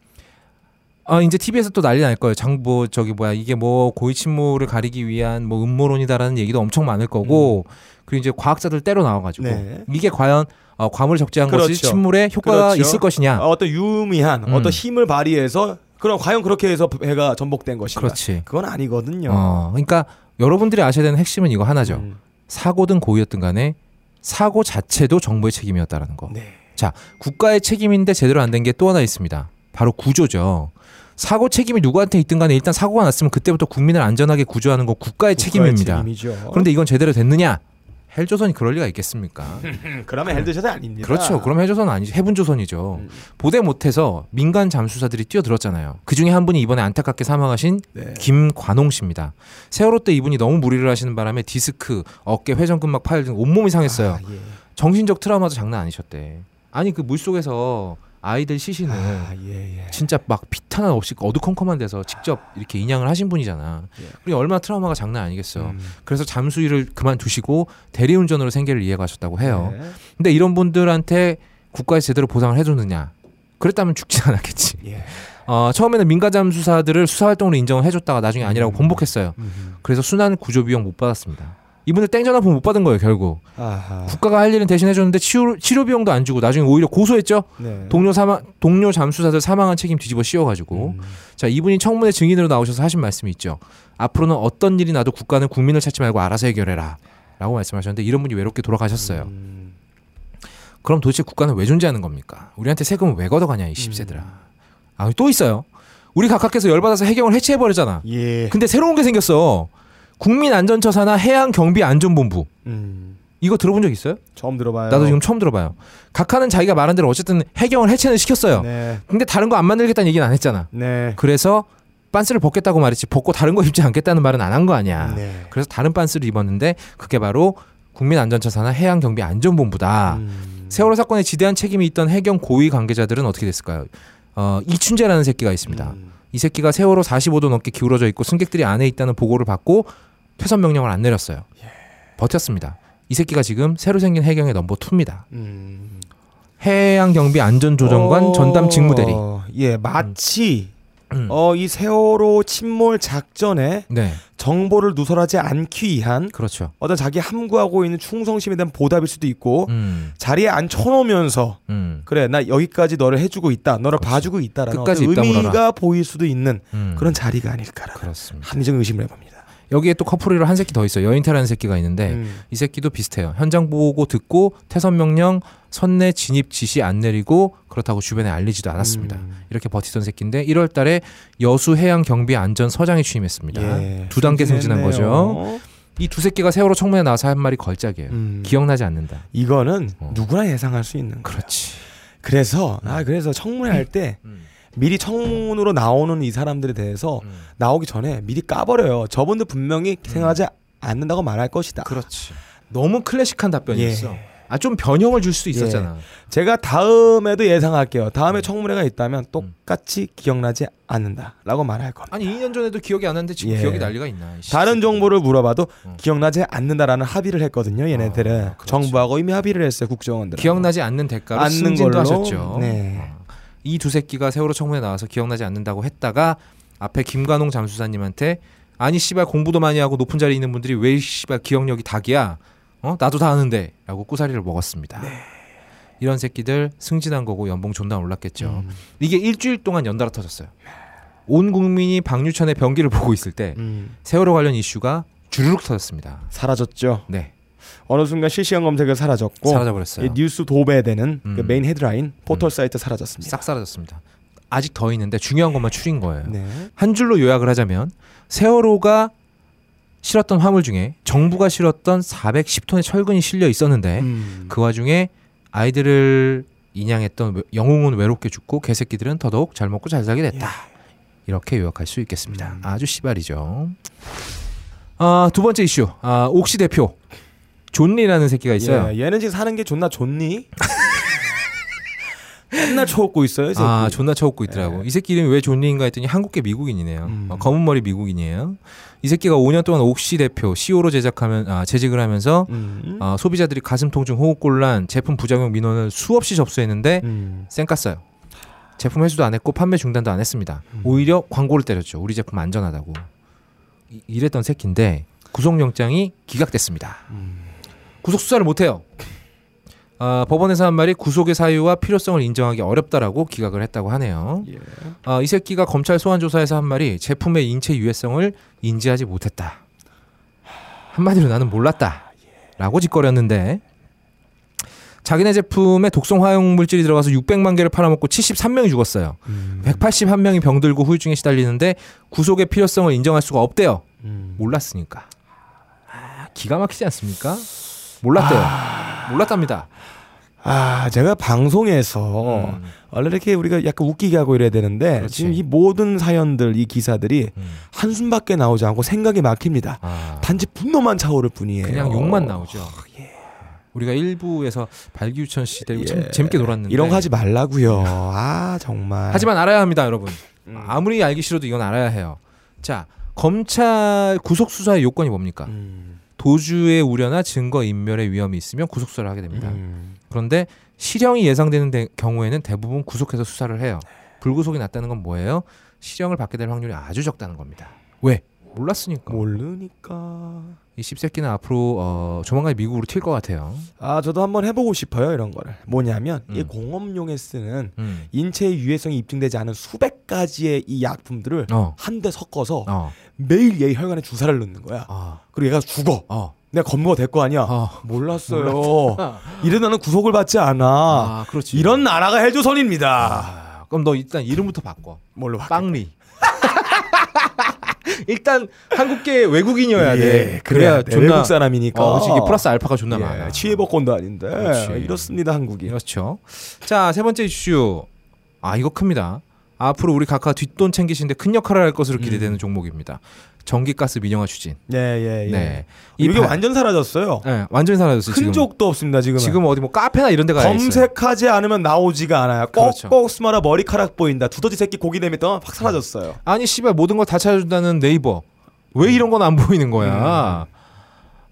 아 이제 TV에서 또 난리 날 거예요. 장부 저기 뭐야 이게 뭐 고위 침몰을 가리기 위한 뭐 음모론이다라는 얘기도 엄청 많을 거고 그리고 이제 과학자들 때로 나와가지고 네. 이게 과연 어, 과물을 적재한 것이 그렇죠. 침몰에 효과가 그렇죠. 있을 것이냐? 어, 어떤 유의미한 음. 어떤 힘을 발휘해서 그럼 과연 그렇게 해서 배가 전복된 것인가? 그렇지. 그건 아니거든요. 어, 그러니까 여러분들이 아셔야 되는 핵심은 이거 하나죠. 음. 사고든 고의였든 간에 사고 자체도 정부의 책임이었다라는 거. 네. 국가의 책임인데 제대로 안 된 게 또 하나 있습니다. 바로 구조죠. 사고 책임이 누구한테 있든 간에 일단 사고가 났으면 그때부터 국민을 안전하게 구조하는 거 국가의 책임입니다. 책임이죠. 그런데 이건 제대로 됐느냐? 헬조선이 그럴 리가 있겠습니까? 음, 그러면 헬조선이 아닙니다. 그렇죠. 그럼 헬조선은 아니죠. heaven조선이죠. 음. 보다 못해서 민간 잠수사들이 뛰어들었잖아요. 그 중에 한 분이 이번에 안타깝게 사망하신 네. 김관홍 씨입니다. 세월호 때 이분이 너무 무리를 하시는 바람에 디스크, 어깨, 회전근막 파열 등 온몸이 상했어요. 아, 예. 정신적 트라우마도 장난 아니셨대. 아니 그 물속에서 아이들 시신을 아, 예, 예. 진짜 막빛 하나 없이 어두컴컴한 데서 직접 이렇게 인양을 하신 분이잖아. 예. 그리고 얼마나 트라우마가 장난 아니겠어. 음. 그래서 잠수 일을 그만두시고 대리운전으로 생계를 이어가셨다고 해요. 네. 근데 이런 분들한테 국가에서 제대로 보상을 해줬느냐? 그랬다면 죽지 않았겠지. 예. 어, 처음에는 민간 잠수사들을 수사 활동으로 인정을 해줬다가 나중에 아니라고 음. 번복했어요. 음. 그래서 순환 구조 비용 못 받았습니다. 이분들 땡전 한푼 못 받은 거예요 결국. 아하. 국가가 할 일은 대신 해줬는데 치료, 치료 비용도 안 주고 나중에 오히려 고소했죠. 네. 동료 사망 동료 잠수사들 사망한 책임 뒤집어 씌워가지고 음. 자 이분이 청문회 증인으로 나오셔서 하신 말씀이 있죠. 앞으로는 어떤 일이 나도 국가는 국민을 찾지 말고 알아서 해결해라라고 말씀하셨는데 이런 분이 외롭게 돌아가셨어요. 음. 그럼 도대체 국가는 왜 존재하는 겁니까? 우리한테 세금을 왜 걷어가냐 이 십세들아. 음. 아또 있어요. 우리 각하께서 열받아서 해경을 해체해 버리잖아. 예. 근데 새로운 게 생겼어. 국민안전처사나 해양경비안전본부. 음. 이거 들어본 적 있어요? 처음 들어봐요. 나도 지금 처음 들어봐요. 각하는 자기가 말한 대로 어쨌든 해경을 해체는 시켰어요. 네. 근데 다른 거 안 만들겠다는 얘기는 안 했잖아. 네. 그래서 빤스를 벗겠다고 말했지 벗고 다른 거 입지 않겠다는 말은 안 한 거 아니야. 네. 그래서 다른 빤스를 입었는데 그게 바로 국민안전처사나 해양경비안전본부다. 음. 세월호 사건에 지대한 책임이 있던 해경 고위 관계자들은 어떻게 됐을까요? 어, 이춘재라는 새끼가 있습니다. 음. 이 새끼가 세월호 45도 넘게 기울어져 있고 승객들이 안에 있다는 보고를 받고 퇴선 명령을 안 내렸어요. 예. 버텼습니다. 이 새끼가 지금 새로 생긴 해경의 넘버 2입니다. 음. 해양경비 안전조정관 어, 전담 직무대리. 예, 마치 음. 어, 이 세월호 침몰 작전에 네, 정보를 누설하지 않기 위한 그렇죠. 어떤 자기 함구하고 있는 충성심에 대한 보답일 수도 있고 음, 자리에 앉혀놓으면서 음, 그래 나 여기까지 너를 해주고 있다 너를 그렇죠. 봐주고 있다라는. 의미가 보일 수도 있는 음. 그런 자리가 아닐까라는. 합리적 의심을 해봅니다. 여기에 또 커플이로 한 새끼 더 있어요. 여인태라는 새끼가 있는데 음. 이 새끼도 비슷해요. 현장 보고 듣고 퇴선 명령 선내 진입 지시 안 내리고 그렇다고 주변에 알리지도 않았습니다. 음. 이렇게 버티던 새끼인데 1월 달에 여수 해양 경비 안전 서장에 취임했습니다. 예, 두 단계 승진한. 거죠. 이 두 새끼가 세월호 청문회 나와서 한 말이 걸작이에요. 음. 기억나지 않는다. 이거는 어. 누구나 예상할 수 있는 거예요. 그렇지. 그래서 아 그래서 청문회 할때 음. 미리 청문으로 나오는 이 사람들에 대해서 음. 나오기 전에 미리 까버려요. 저분들 분명히 생각하지 않는다고 말할 것이다. 그렇지. 너무 클래식한 답변이었어. 예. 아 좀 변형을 줄수 있었잖아. 제가 다음에도 예상할게요. 다음에 청문회가 있다면 똑같이 기억나지 않는다라고 말할 겁니다. 아니 2년 전에도 기억이 안 나는데 지금 예. 기억이 난리가 있나? 이 다른. 정보를 물어봐도 어. 기억나지 않는다라는 합의를 했거든요. 얘네들은 아, 그렇죠. 정부하고 이미 합의를 했어요. 국정원들. 기억나지 않는 대가로 않는 걸로? 하셨죠. 네. 이 두 새끼가 세월호 청문회 나와서 기억나지 않는다고 했다가 앞에 김관홍 잠수사님한테 아니 씨발 공부도 많이 하고 높은 자리에 있는 분들이 왜 씨발 기억력이 닭이야? 어 나도 다 아는데 라고 꾸사리를 먹었습니다. 네. 이런 새끼들 승진한 거고 연봉 존나 올랐겠죠. 음. 이게 일주일 동안 연달아 터졌어요. 온 국민이 박유천의 변기를 보고 있을 때 음. 세월호 관련 이슈가 주르륵 터졌습니다. 사라졌죠. 네, 어느 순간 실시간 검색을 사라졌고 사라져버렸어요. 이 뉴스 도배되는 그 음. 메인 헤드라인 포털 음. 사이트 사라졌습니다. 싹 사라졌습니다. 아직 더 있는데 중요한 것만 추린 거예요. 네. 한 줄로 요약을 하자면 세월호가 실었던 화물 중에 정부가 실었던 410톤의 철근이 실려 있었는데 음. 그 와중에 아이들을 인양했던 외- 영웅은 외롭게 죽고 개새끼들은 더더욱 잘 먹고 잘 살게 됐다. 이렇게 요약할 수 있겠습니다. 음. 아주 씨발이죠. 아, 두 번째 이슈. 아, 옥시 대표. 존리라는 새끼가 있어요. 예, 얘는 지금 사는 게 존나 좋니? 맨날 쳐먹고 있어요. 아, 존나 쳐웃고 있더라고. 이 새끼 이름이 왜 존리인가 했더니 한국계 미국인이네요. 음. 어, 검은 머리 미국인이에요. 이 새끼가 5년 동안 옥시 대표 CEO로 제작하면 아, 재직을 하면서 음. 어, 소비자들이 가슴 통증, 호흡 곤란, 제품 부작용 민원을 수없이 접수했는데 음. 쌩깠어요. 제품 회수도 안 했고 판매 중단도 안 했습니다. 음. 오히려 광고를 때렸죠. 우리 제품 안전하다고. 이, 이랬던 새끼인데 구속영장이 기각됐습니다. 음. 구속 수사를 못해요. 아, 법원에서 한 말이 구속의 사유와 필요성을 인정하기 어렵다라고 기각을 했다고 하네요. 예. 아, 이 새끼가 검찰 소환 조사에서 한 말이 제품의 인체 유해성을 인지하지 못했다. 한마디로 나는 몰랐다라고 짓거렸는데 자기네 제품에 독성 화용 물질이 들어가서 600만 개를 팔아먹고 73명이 죽었어요. 음. 181명이 병들고 후유증에 시달리는데 구속의 필요성을 인정할 수가 없대요. 음. 몰랐으니까. 아, 기가 막히지 않습니까? 몰랐대요. 몰랐답니다. 아, 제가 방송에서 음, 원래 이렇게 우리가 약간 웃기게 하고 이래야 되는데 그렇지. 지금 이 모든 사연들, 이 기사들이 음. 한숨밖에 나오지 않고 생각이 막힙니다. 아, 단지 분노만 차오를 뿐이에요. 그냥 욕만 나오죠. 우리가 일부에서 발기우천 씨 데리고 참 예. 재밌게 놀았는데 이런 거 하지 말라고요. 아 정말. 하지만 알아야 합니다, 여러분. 음. 아무리 알기 싫어도 이건 알아야 해요. 자, 검찰 구속 수사의 요건이 뭡니까? 음. 도주의 우려나 증거 인멸의 위험이 있으면 구속 수사를 하게 됩니다. 음. 그런데 실형이 예상되는 데- 경우에는 대부분 구속해서 수사를 해요. 불구속이 났다는 건 뭐예요? 실형을 받게 될 확률이 아주 적다는 겁니다. 왜? 몰랐으니까. 모르니까. 이 씹새끼는 앞으로 어, 조만간 미국으로 튈 것 같아요. 아 저도 한번 해보고 싶어요 이런 거를. 뭐냐면 이 음. 공업용에 쓰는 음. 인체 유해성이 입증되지 않은 수백 가지의 이 약품들을 어. 한데 섞어서 어. 매일 얘 혈관에 주사를 넣는 거야. 어. 그리고 얘가 죽어. 어. 내가 검거가 될 거 아니야. 어. 몰랐어요. 이래 나는 구속을 받지 않아. 아, 그렇지. 이런 나라가 해조선입니다. 아, 그럼 너 일단 이름부터 바꿔. 뭘로 바뀌- 빵리. 일단 한국계 외국인이어야 예, 돼. 그래야 돼. 외국 사람이니까. 어, 그렇지. 이게 플러스 알파가 존나 예, 많아. 취해복권도 아닌데 그렇지. 이렇습니다 한국이. 그렇죠. 자, 세 번째 이슈. 아, 이거 큽니다. 앞으로 우리 각하 뒷돈 챙기시는데 큰 역할을 할 것으로 기대되는 종목입니다. 전기가스 민영화 추진. 네, 예, 예. 네. 이게 발- 완전 사라졌어요. 네, 완전히 사라졌어요. 지금. 흔적도 없습니다 지금. 지금 어디 뭐 카페나 이런 데 가야 있어요. 검색하지 않으면 나오지가 않아요. 그렇죠. 꼭꼭 숨어라 머리카락 보인다. 두더지 새끼 고기 내밀던 확 사라졌어요. 아니 씨발 모든 걸 다 찾아준다는 네이버 왜 이런 건 안 보이는 거야?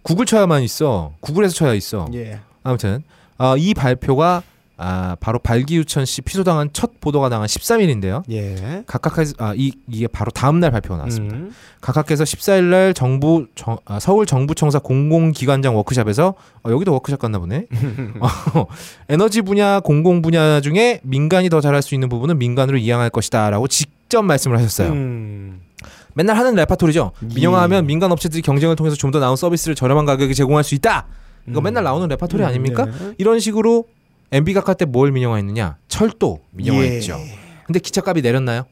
구글 쳐야만 있어. 구글에서 쳐야 있어. 예. 아무튼 어, 이 발표가 아, 바로 발기유천 씨 피소당한 첫 보도가 나간 13일인데요. 예. 각각에서 아, 이 이게 바로 다음 날 발표가 나왔습니다. 음. 각각에서 14일 날 정부 정, 아, 서울 정부청사 공공기관장 워크숍에서 어, 여기도 워크숍 갔나 보네. 어, 에너지 분야 공공 분야 중에 민간이 더 잘할 수 있는 부분은 민간으로 이양할 것이다라고 직접 말씀을 하셨어요. 음. 맨날 하는 레파토리죠. 예. 민영화하면 민간 업체들이 경쟁을 통해서 좀 더 나은 서비스를 저렴한 가격에 제공할 수 있다. 이거 음. 맨날 나오는 레파토리 아닙니까? 네. 이런 식으로 MB 각하 때 뭘 민영화했느냐? 철도 민영화했죠. 예. 근데 기차값이 내렸나요?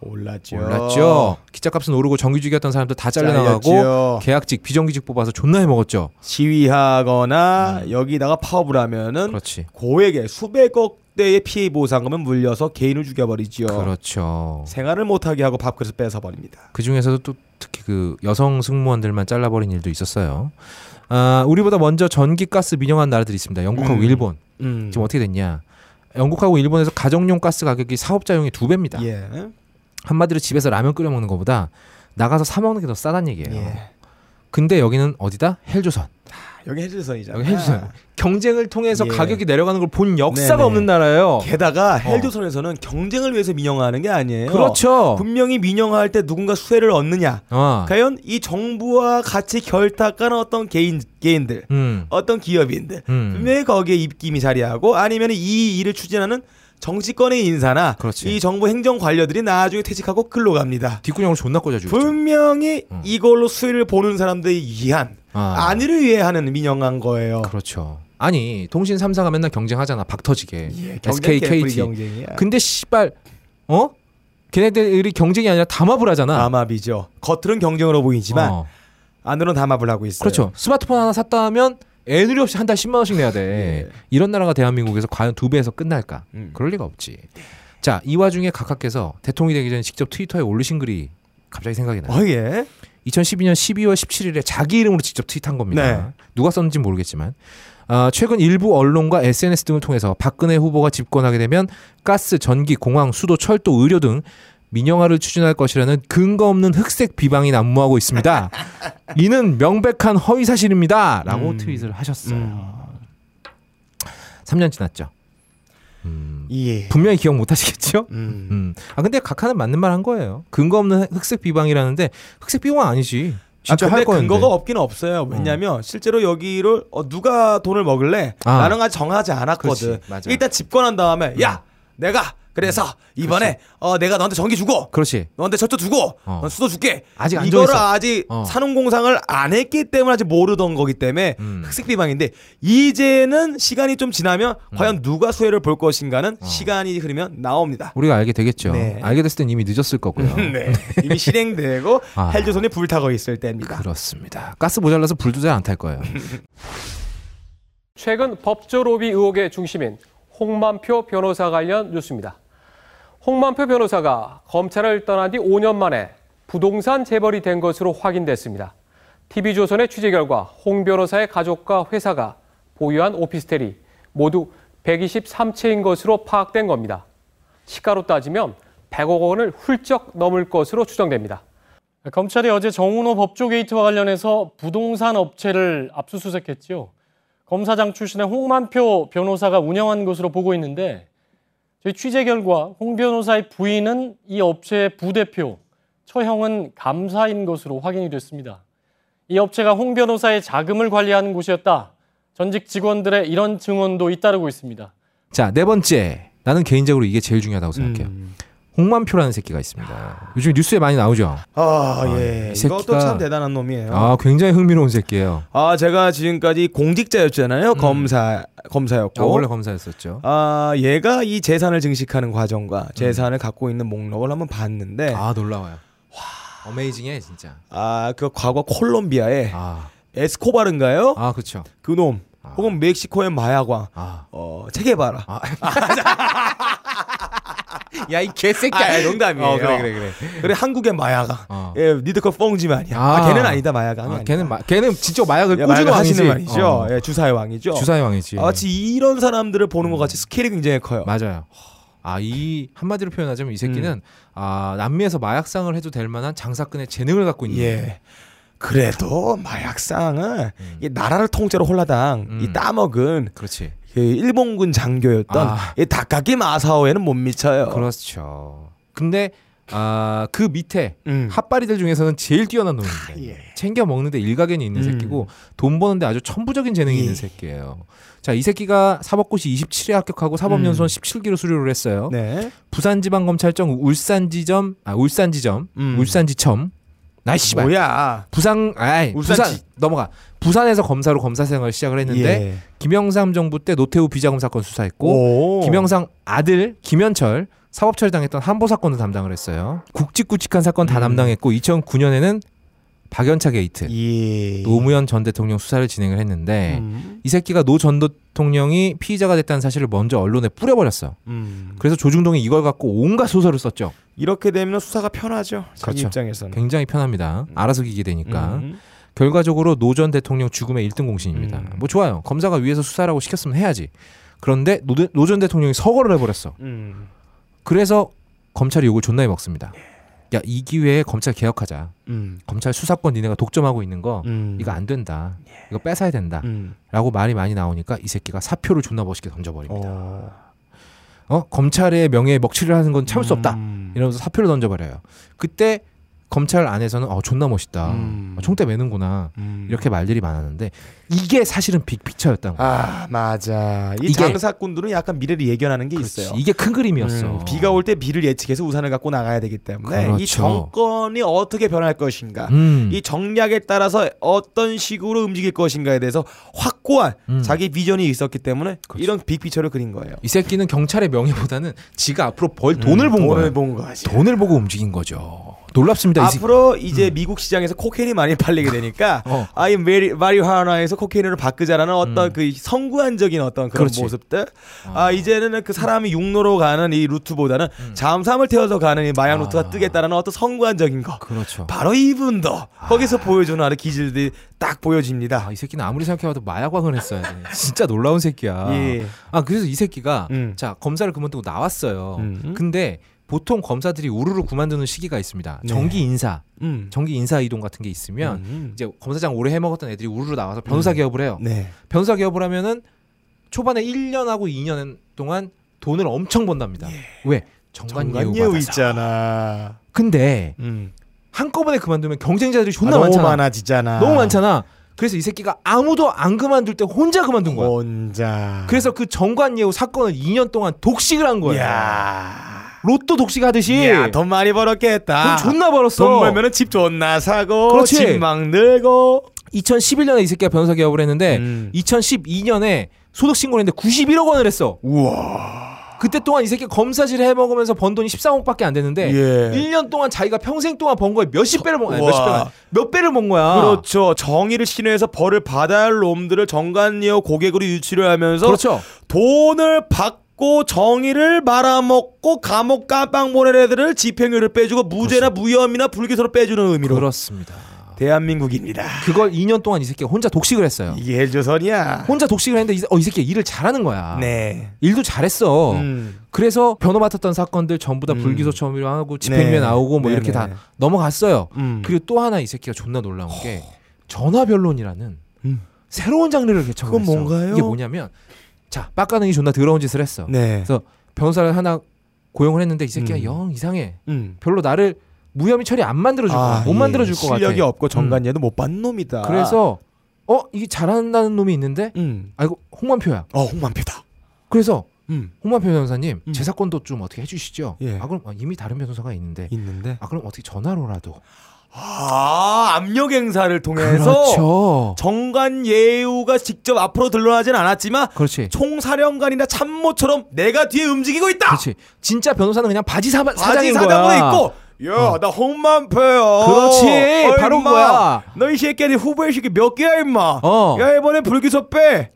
올랐죠. 올랐죠. 기차값은 오르고 정규직이었던 사람들 다 잘려나가고 잘렸죠. 계약직, 비정규직 뽑아서 존나 해먹었죠. 시위하거나 여기다가 파업을 하면은 음. 그렇지. 고액의 수백억 대의 피해 보상금을 물려서 개인을 죽여버리지요. 그렇죠. 생활을 못하게 하고 밥그릇 뺏어 버립니다. 그 중에서도 또 특히 그 여성 승무원들만 잘라버린 일도 있었어요. 아, 우리보다 먼저 전기 가스 민영한 나라들이 있습니다. 영국하고 음. 일본. 음. 지금 어떻게 됐냐? 영국하고 일본에서 가정용 가스 가격이 사업자용이 두 배입니다. 예. 한마디로 집에서 라면 끓여 먹는 것보다 나가서 사 먹는 게 더 싸단 얘기예요. 예. 근데 여기는 어디다? 헬조선. 여기 헬조선이잖아. 여기 헬조선. 경쟁을 통해서 예. 가격이 내려가는 걸 본 역사가 네네. 없는 나라예요. 게다가 헬조선에서는 경쟁을 위해서 민영화하는 게 아니에요. 그렇죠. 분명히 민영화할 때 누군가 수혜를 얻느냐. 어. 과연 이 정부와 같이 결탁하는 어떤 개인 개인들, 음. 어떤 기업인들 음. 분명히 거기에 입김이 자리하고 아니면 이 일을 추진하는 정치권의 인사나 그렇지. 이 정부 행정 관료들이 나중에 퇴직하고 글로 갑니다. 뒷구녕으로 존나 꽂아주죠. 분명히 음. 이걸로 수혜를 보는 사람들이 위한 아. 안위를 위해 하는 민영한 거예요. 그렇죠. 아니 통신 3사가 맨날 경쟁하잖아. 박 터지게. 예, SK, KT. 경쟁이야. 근데 씨발 어? 걔네들이 경쟁이 아니라 담합을 하잖아. 담합이죠. 겉으로는 경쟁으로 보이지만 어. 안으로는 담합을 하고 있어요. 그렇죠. 스마트폰 하나 샀다 하면 애누리 없이 한 달 10만 원씩 내야 돼. 예. 이런 나라가 대한민국에서 과연 두 배에서 끝날까? 음. 그럴 리가 없지. 자, 이 와중에 각하께서 대통령이 되기 전에 직접 트위터에 올리신 글이 갑자기 생각이 나요. 어, 예. 2012년 12월 17일에 자기 이름으로 직접 트윗한 겁니다. 네. 누가 썼는지 모르겠지만 아, 최근 일부 언론과 SNS 등을 통해서 박근혜 후보가 집권하게 되면 가스, 전기, 공항, 수도, 철도, 의료 등 민영화를 추진할 것이라는 근거 없는 흑색 비방이 난무하고 있습니다. 이는 명백한 허위 사실입니다.라고 음. 트윗을 하셨어요. 음. 3년 지났죠. 음, 예. 분명히 기억 못 하시겠죠? 음. 음. 아 근데 각하는 맞는 말 한 거예요. 근거 없는 흑색 비방이라는데 흑색 비방 아니지. 진짜 아, 근데. 음. 근거가 없긴 없어요. 왜냐면 실제로 여기를 어, 누가 돈을 먹을래? 아. 나는 아직 정하지 않았거든. 그렇지. 일단 집권한 다음에 야 내가 그래서 이번에 어, 내가 너한테 전기 주고 그렇지. 너한테 저쪽 주고 어. 넌 수도 줄게. 아직 안 이거를 정했어. 아직 어. 산업 공상을 안 했기 때문에 아직 모르던 거기 때문에 음. 흑색 비방인데 이제는 시간이 좀 지나면 과연 누가 수혜를 볼 것인가는 음. 어. 시간이 흐르면 나옵니다. 우리가 알게 되겠죠. 네. 알게 됐을 땐 이미 늦었을 거고요. 네. 이미 실행되고 아. 헬조선이 불타고 있을 때입니다. 그렇습니다. 가스 모자라서 불도 잘 안 탈 거예요. 최근 법조 로비 의혹의 중심인 홍만표 변호사 관련 뉴스입니다. 홍만표 변호사가 검찰을 떠난 뒤 5년 만에 부동산 재벌이 된 것으로 확인됐습니다. TV조선의 취재 결과 홍 변호사의 가족과 회사가 보유한 오피스텔이 모두 123채인 것으로 파악된 겁니다. 시가로 따지면 100억 원을 훌쩍 넘을 것으로 추정됩니다. 검찰이 어제 정운호 법조 게이트와 관련해서 부동산 업체를 압수수색했지요. 검사장 출신의 홍만표 변호사가 운영한 것으로 보고 있는데 저희 취재 결과 홍 변호사의 부인은 이 업체의 부대표, 처형은 감사인 것으로 확인이 됐습니다. 이 업체가 홍 변호사의 자금을 관리하는 곳이었다. 전직 직원들의 이런 증언도 잇따르고 있습니다. 자, 네 번째. 나는 개인적으로 이게 제일 중요하다고 생각해요. 음. 홍만표라는 새끼가 있습니다. 요즘 뉴스에 많이 나오죠. 아, 예. 이 이것도 참 대단한 놈이에요. 아, 굉장히 흥미로운 새끼예요. 아, 제가 지금까지 공직자였잖아요. 검사 검사였고. 아, 원래 검사였었죠. 아, 얘가 이 재산을 증식하는 과정과 재산을 갖고 있는 목록을 한번 봤는데 아, 아, 놀라워요. 와, 어메이징해 진짜. 그 과거 콜롬비아의 아, 에스코바른가요? 아, 그렇죠. 그놈. 아. 혹은 멕시코의 마야광. 아, 어, 체게바라. 아. 야, 이 개새끼야. 아, 농담이에요. 어, 그래, 그래, 그래. 그래 한국의 마야광. 어. 예, 니드커 뽕지만이야. 아, 아. 걔는 아니다 마야광이. 아, 걔는 마, 걔는 진짜 마약을 예, 꾸준히 하시는. 말이죠. 어. 예, 주사의 왕이죠. 주사의 왕이지. 아, 마치 이런 사람들을 보는 것 같이 스케일이 굉장히 커요. 맞아요. 아, 이 한마디로 표현하자면 이 새끼는 음. 아, 남미에서 마약상을 해도 될 만한 장사꾼의 재능을 갖고 있는. 예. 그래도 마약상은 이 나라를 통째로 홀라당 이 음. 따먹은 그렇지. 그 일본군 장교였던 아. 이 다카기 마사오에는 못 미쳐요. 그렇죠. 근데 아, 그 밑에 음. 핫바리들 중에서는 제일 뛰어난 놈입니다. 예. 챙겨 먹는데 일가견이 있는 음. 새끼고 돈 버는데 아주 천부적인 재능이 예. 있는 새끼예요. 자, 이 새끼가 사법고시 27회 합격하고 사법연수원 음. 17기로 수료를 했어요. 네. 부산지방검찰청 울산지점 아 울산지점 음. 울산지청 나이 씨발 뭐야? 부산 아이 울산지. 부산 넘어가 부산에서 검사로 검사 생활을 시작을 했는데 예. 김영삼 정부 때 노태우 비자금 사건 수사했고 오. 김영삼 아들 김현철 사법 처리당했던 한보 사건도 담당을 했어요. 굵직굵직한 사건 다 음. 담당했고 2009년에는 박연차 게이트 예. 노무현 전 대통령 수사를 진행을 했는데 음. 이 새끼가 노 전 대통령이 피의자가 됐다는 사실을 먼저 언론에 뿌려버렸어. 음. 그래서 조중동이 이걸 갖고 온갖 소설을 썼죠. 이렇게 되면 수사가 편하죠. 그렇죠. 입장에서는. 굉장히 편합니다. 알아서 기게 되니까. 음. 결과적으로 노 전 대통령 죽음의 1등 공신입니다. 음. 뭐 좋아요. 검사가 위에서 수사하라고 시켰으면 해야지. 그런데 노 전 대통령이 서거를 해버렸어. 음. 그래서 검찰이 욕을 존나게 먹습니다. 야 이 기회에 검찰 개혁하자. 음. 검찰 수사권 니네가 독점하고 있는 거 음. 이거 안 된다. 이거 뺏어야 된다. 음. 라고 말이 많이 나오니까 이 새끼가 사표를 존나 멋있게 던져버립니다. 어. 어 검찰의 명예에 먹칠을 하는 건 참을 수 없다. 음. 이러면서 사표를 던져버려요. 그때 검찰 안에서는 어 존나 멋있다. 음. 어, 총대 매는구나. 음. 이렇게 말들이 많았는데 이게 사실은 빅피처였던 거야. 아 맞아. 이 이게- 장사꾼들은 약간 미래를 예견하는 게 그렇지. 있어요. 이게 큰 그림이었어. 음, 비가 올 때 비를 예측해서 우산을 갖고 나가야 되기 때문에 그렇죠. 이 정권이 어떻게 변할 것인가, 음. 이 정략에 따라서 어떤 식으로 움직일 것인가에 대해서 확고한 음. 자기 비전이 있었기 때문에 그렇죠. 이런 big picture를 그린 거예요. 이 새끼는 검찰의 명예보다는 지가 앞으로 벌 돈을 본 음, 돈을 거야. 본 거지. 돈을 보고 움직인 거죠. 놀랍습니다. 이 새끼. 앞으로 이제 미국 시장에서 cocaine이 많이 팔리게 되니까 어. 아이 메리 마리화나에서 cocaine으로 바꾸자라는 어떤 그 선구안적인 어떤 그런 음. 그렇지. 모습들 아 이제는 그 사람이 육로로 가는 이 루트보다는 잠수함을 태워서 가는 이 마약 음. 아. 루트가 뜨겠다는 어떤 선구안적인 거 그렇죠. 바로 이분도 거기서 보여주는 아주 기질들이 딱 보여집니다. 아, 이 새끼는 아무리 생각해봐도 마약왕을 했어야 돼. 진짜 놀라운 새끼야. 예. 아 그래서 이 새끼가 음. 자 검사를 그만두고 나왔어요. 음. 근데 보통 검사들이 우르르 그만두는 시기가 있습니다. 네. 정기 인사, 음. 정기 인사 이동 같은 게 있으면 음. 이제 검사장 오래 해먹었던 애들이 우르르 나와서 변호사 개업을 해요. 네. 변호사 개업을 하면은 초반에 1년하고 2년 동안 돈을 엄청 번답니다. 왜? 정관 예우 정관예우. 있잖아. 근데 음. 한꺼번에 그만두면 경쟁자들이 아, 존나 너무 많잖아. 많아지잖아. 너무 많잖아. 그래서 이 새끼가 아무도 안 그만둘 때 혼자 그만둔 거야. 혼자. 그래서 그 정관예우 사건을 2년 동안 독식을 한 거야. 야. 로또 독식 하듯이. 야, 돈 많이 벌었겠다. 돈 존나 벌었어. 돈 벌면은 집 존나 사고 그렇지. 집막 늘고 2011년에 이 새끼가 변호사 개업을 했는데 음. 2012년에 소득 신고를 했는데 91억 원을 했어. 우와. 그때 동안 이 새끼 검사질 해 먹으면서 번 돈이 13억밖에 안 됐는데 예. 1년 동안 자기가 평생 동안 번 거에 몇십 배를 번. 몇십 배가 몇 배를 번 거야. 그렇죠. 정의를 신뢰해서 벌을 받아야 할 놈들을 정관예우 고객으로 유치를 하면서 그렇죠. 돈을 받 고 정의를 말아먹고 감옥 깜빵 보낸 애들을 집행유예를 빼주고 무죄나 무혐의나 불기소로 빼주는 의미로 그렇습니다. 대한민국입니다. 그걸 2년 동안 이 새끼가 혼자 독식을 했어요. 이게 헬조선이야. 혼자 독식을 했는데 이, 새- 어, 이 새끼 일을 잘하는 거야. 네. 일도 잘했어. 음. 그래서 변호 맡았던 사건들 전부 다 음. 불기소 처음으로 하고 집행유예 네. 나오고 뭐 네, 이렇게 네. 다 넘어갔어요. 음. 그리고 또 하나 이 새끼가 존나 놀라운 게 전화 변론이라는 음. 새로운 장르를 개척을 그건. 뭔가요? 이게 뭐냐면 자 빡가능이 존나 더러운 짓을 했어. 네. 그래서 변호사를 하나 고용을 했는데 이 새끼가 음. 영 이상해. 음. 별로 나를 무혐의 처리 안 만들어줄 거야. 못 예. 만들어줄 것 같아. 실력이 없고 정관예도 못 받는 놈이다. 그래서 어 이게 잘한다는 놈이 있는데 음. 아이고 홍만표야. 어 홍만표다. 그래서 음. 홍만표 변호사님 음. 제 사건도 좀 어떻게 해주시죠. 예. 아 그럼 아, 이미 다른 변호사가 있는데 있는데. 아 그럼 어떻게 전화로라도. 아 압력 행사를 통해서 그렇죠. 정관 예우가 직접 앞으로 드러나진 않았지만 그렇지. 총사령관이나 참모처럼 내가 뒤에 움직이고 있다. 그렇지. 진짜 변호사는 그냥 바지 사, 바지 사장으로 거야. 있고 야, 나 홍만표야. 그렇지. 바로 그거야. 너이 새끼들 후보의 새끼 몇 개야 임마. 어. 야 이번에 불기소 빼.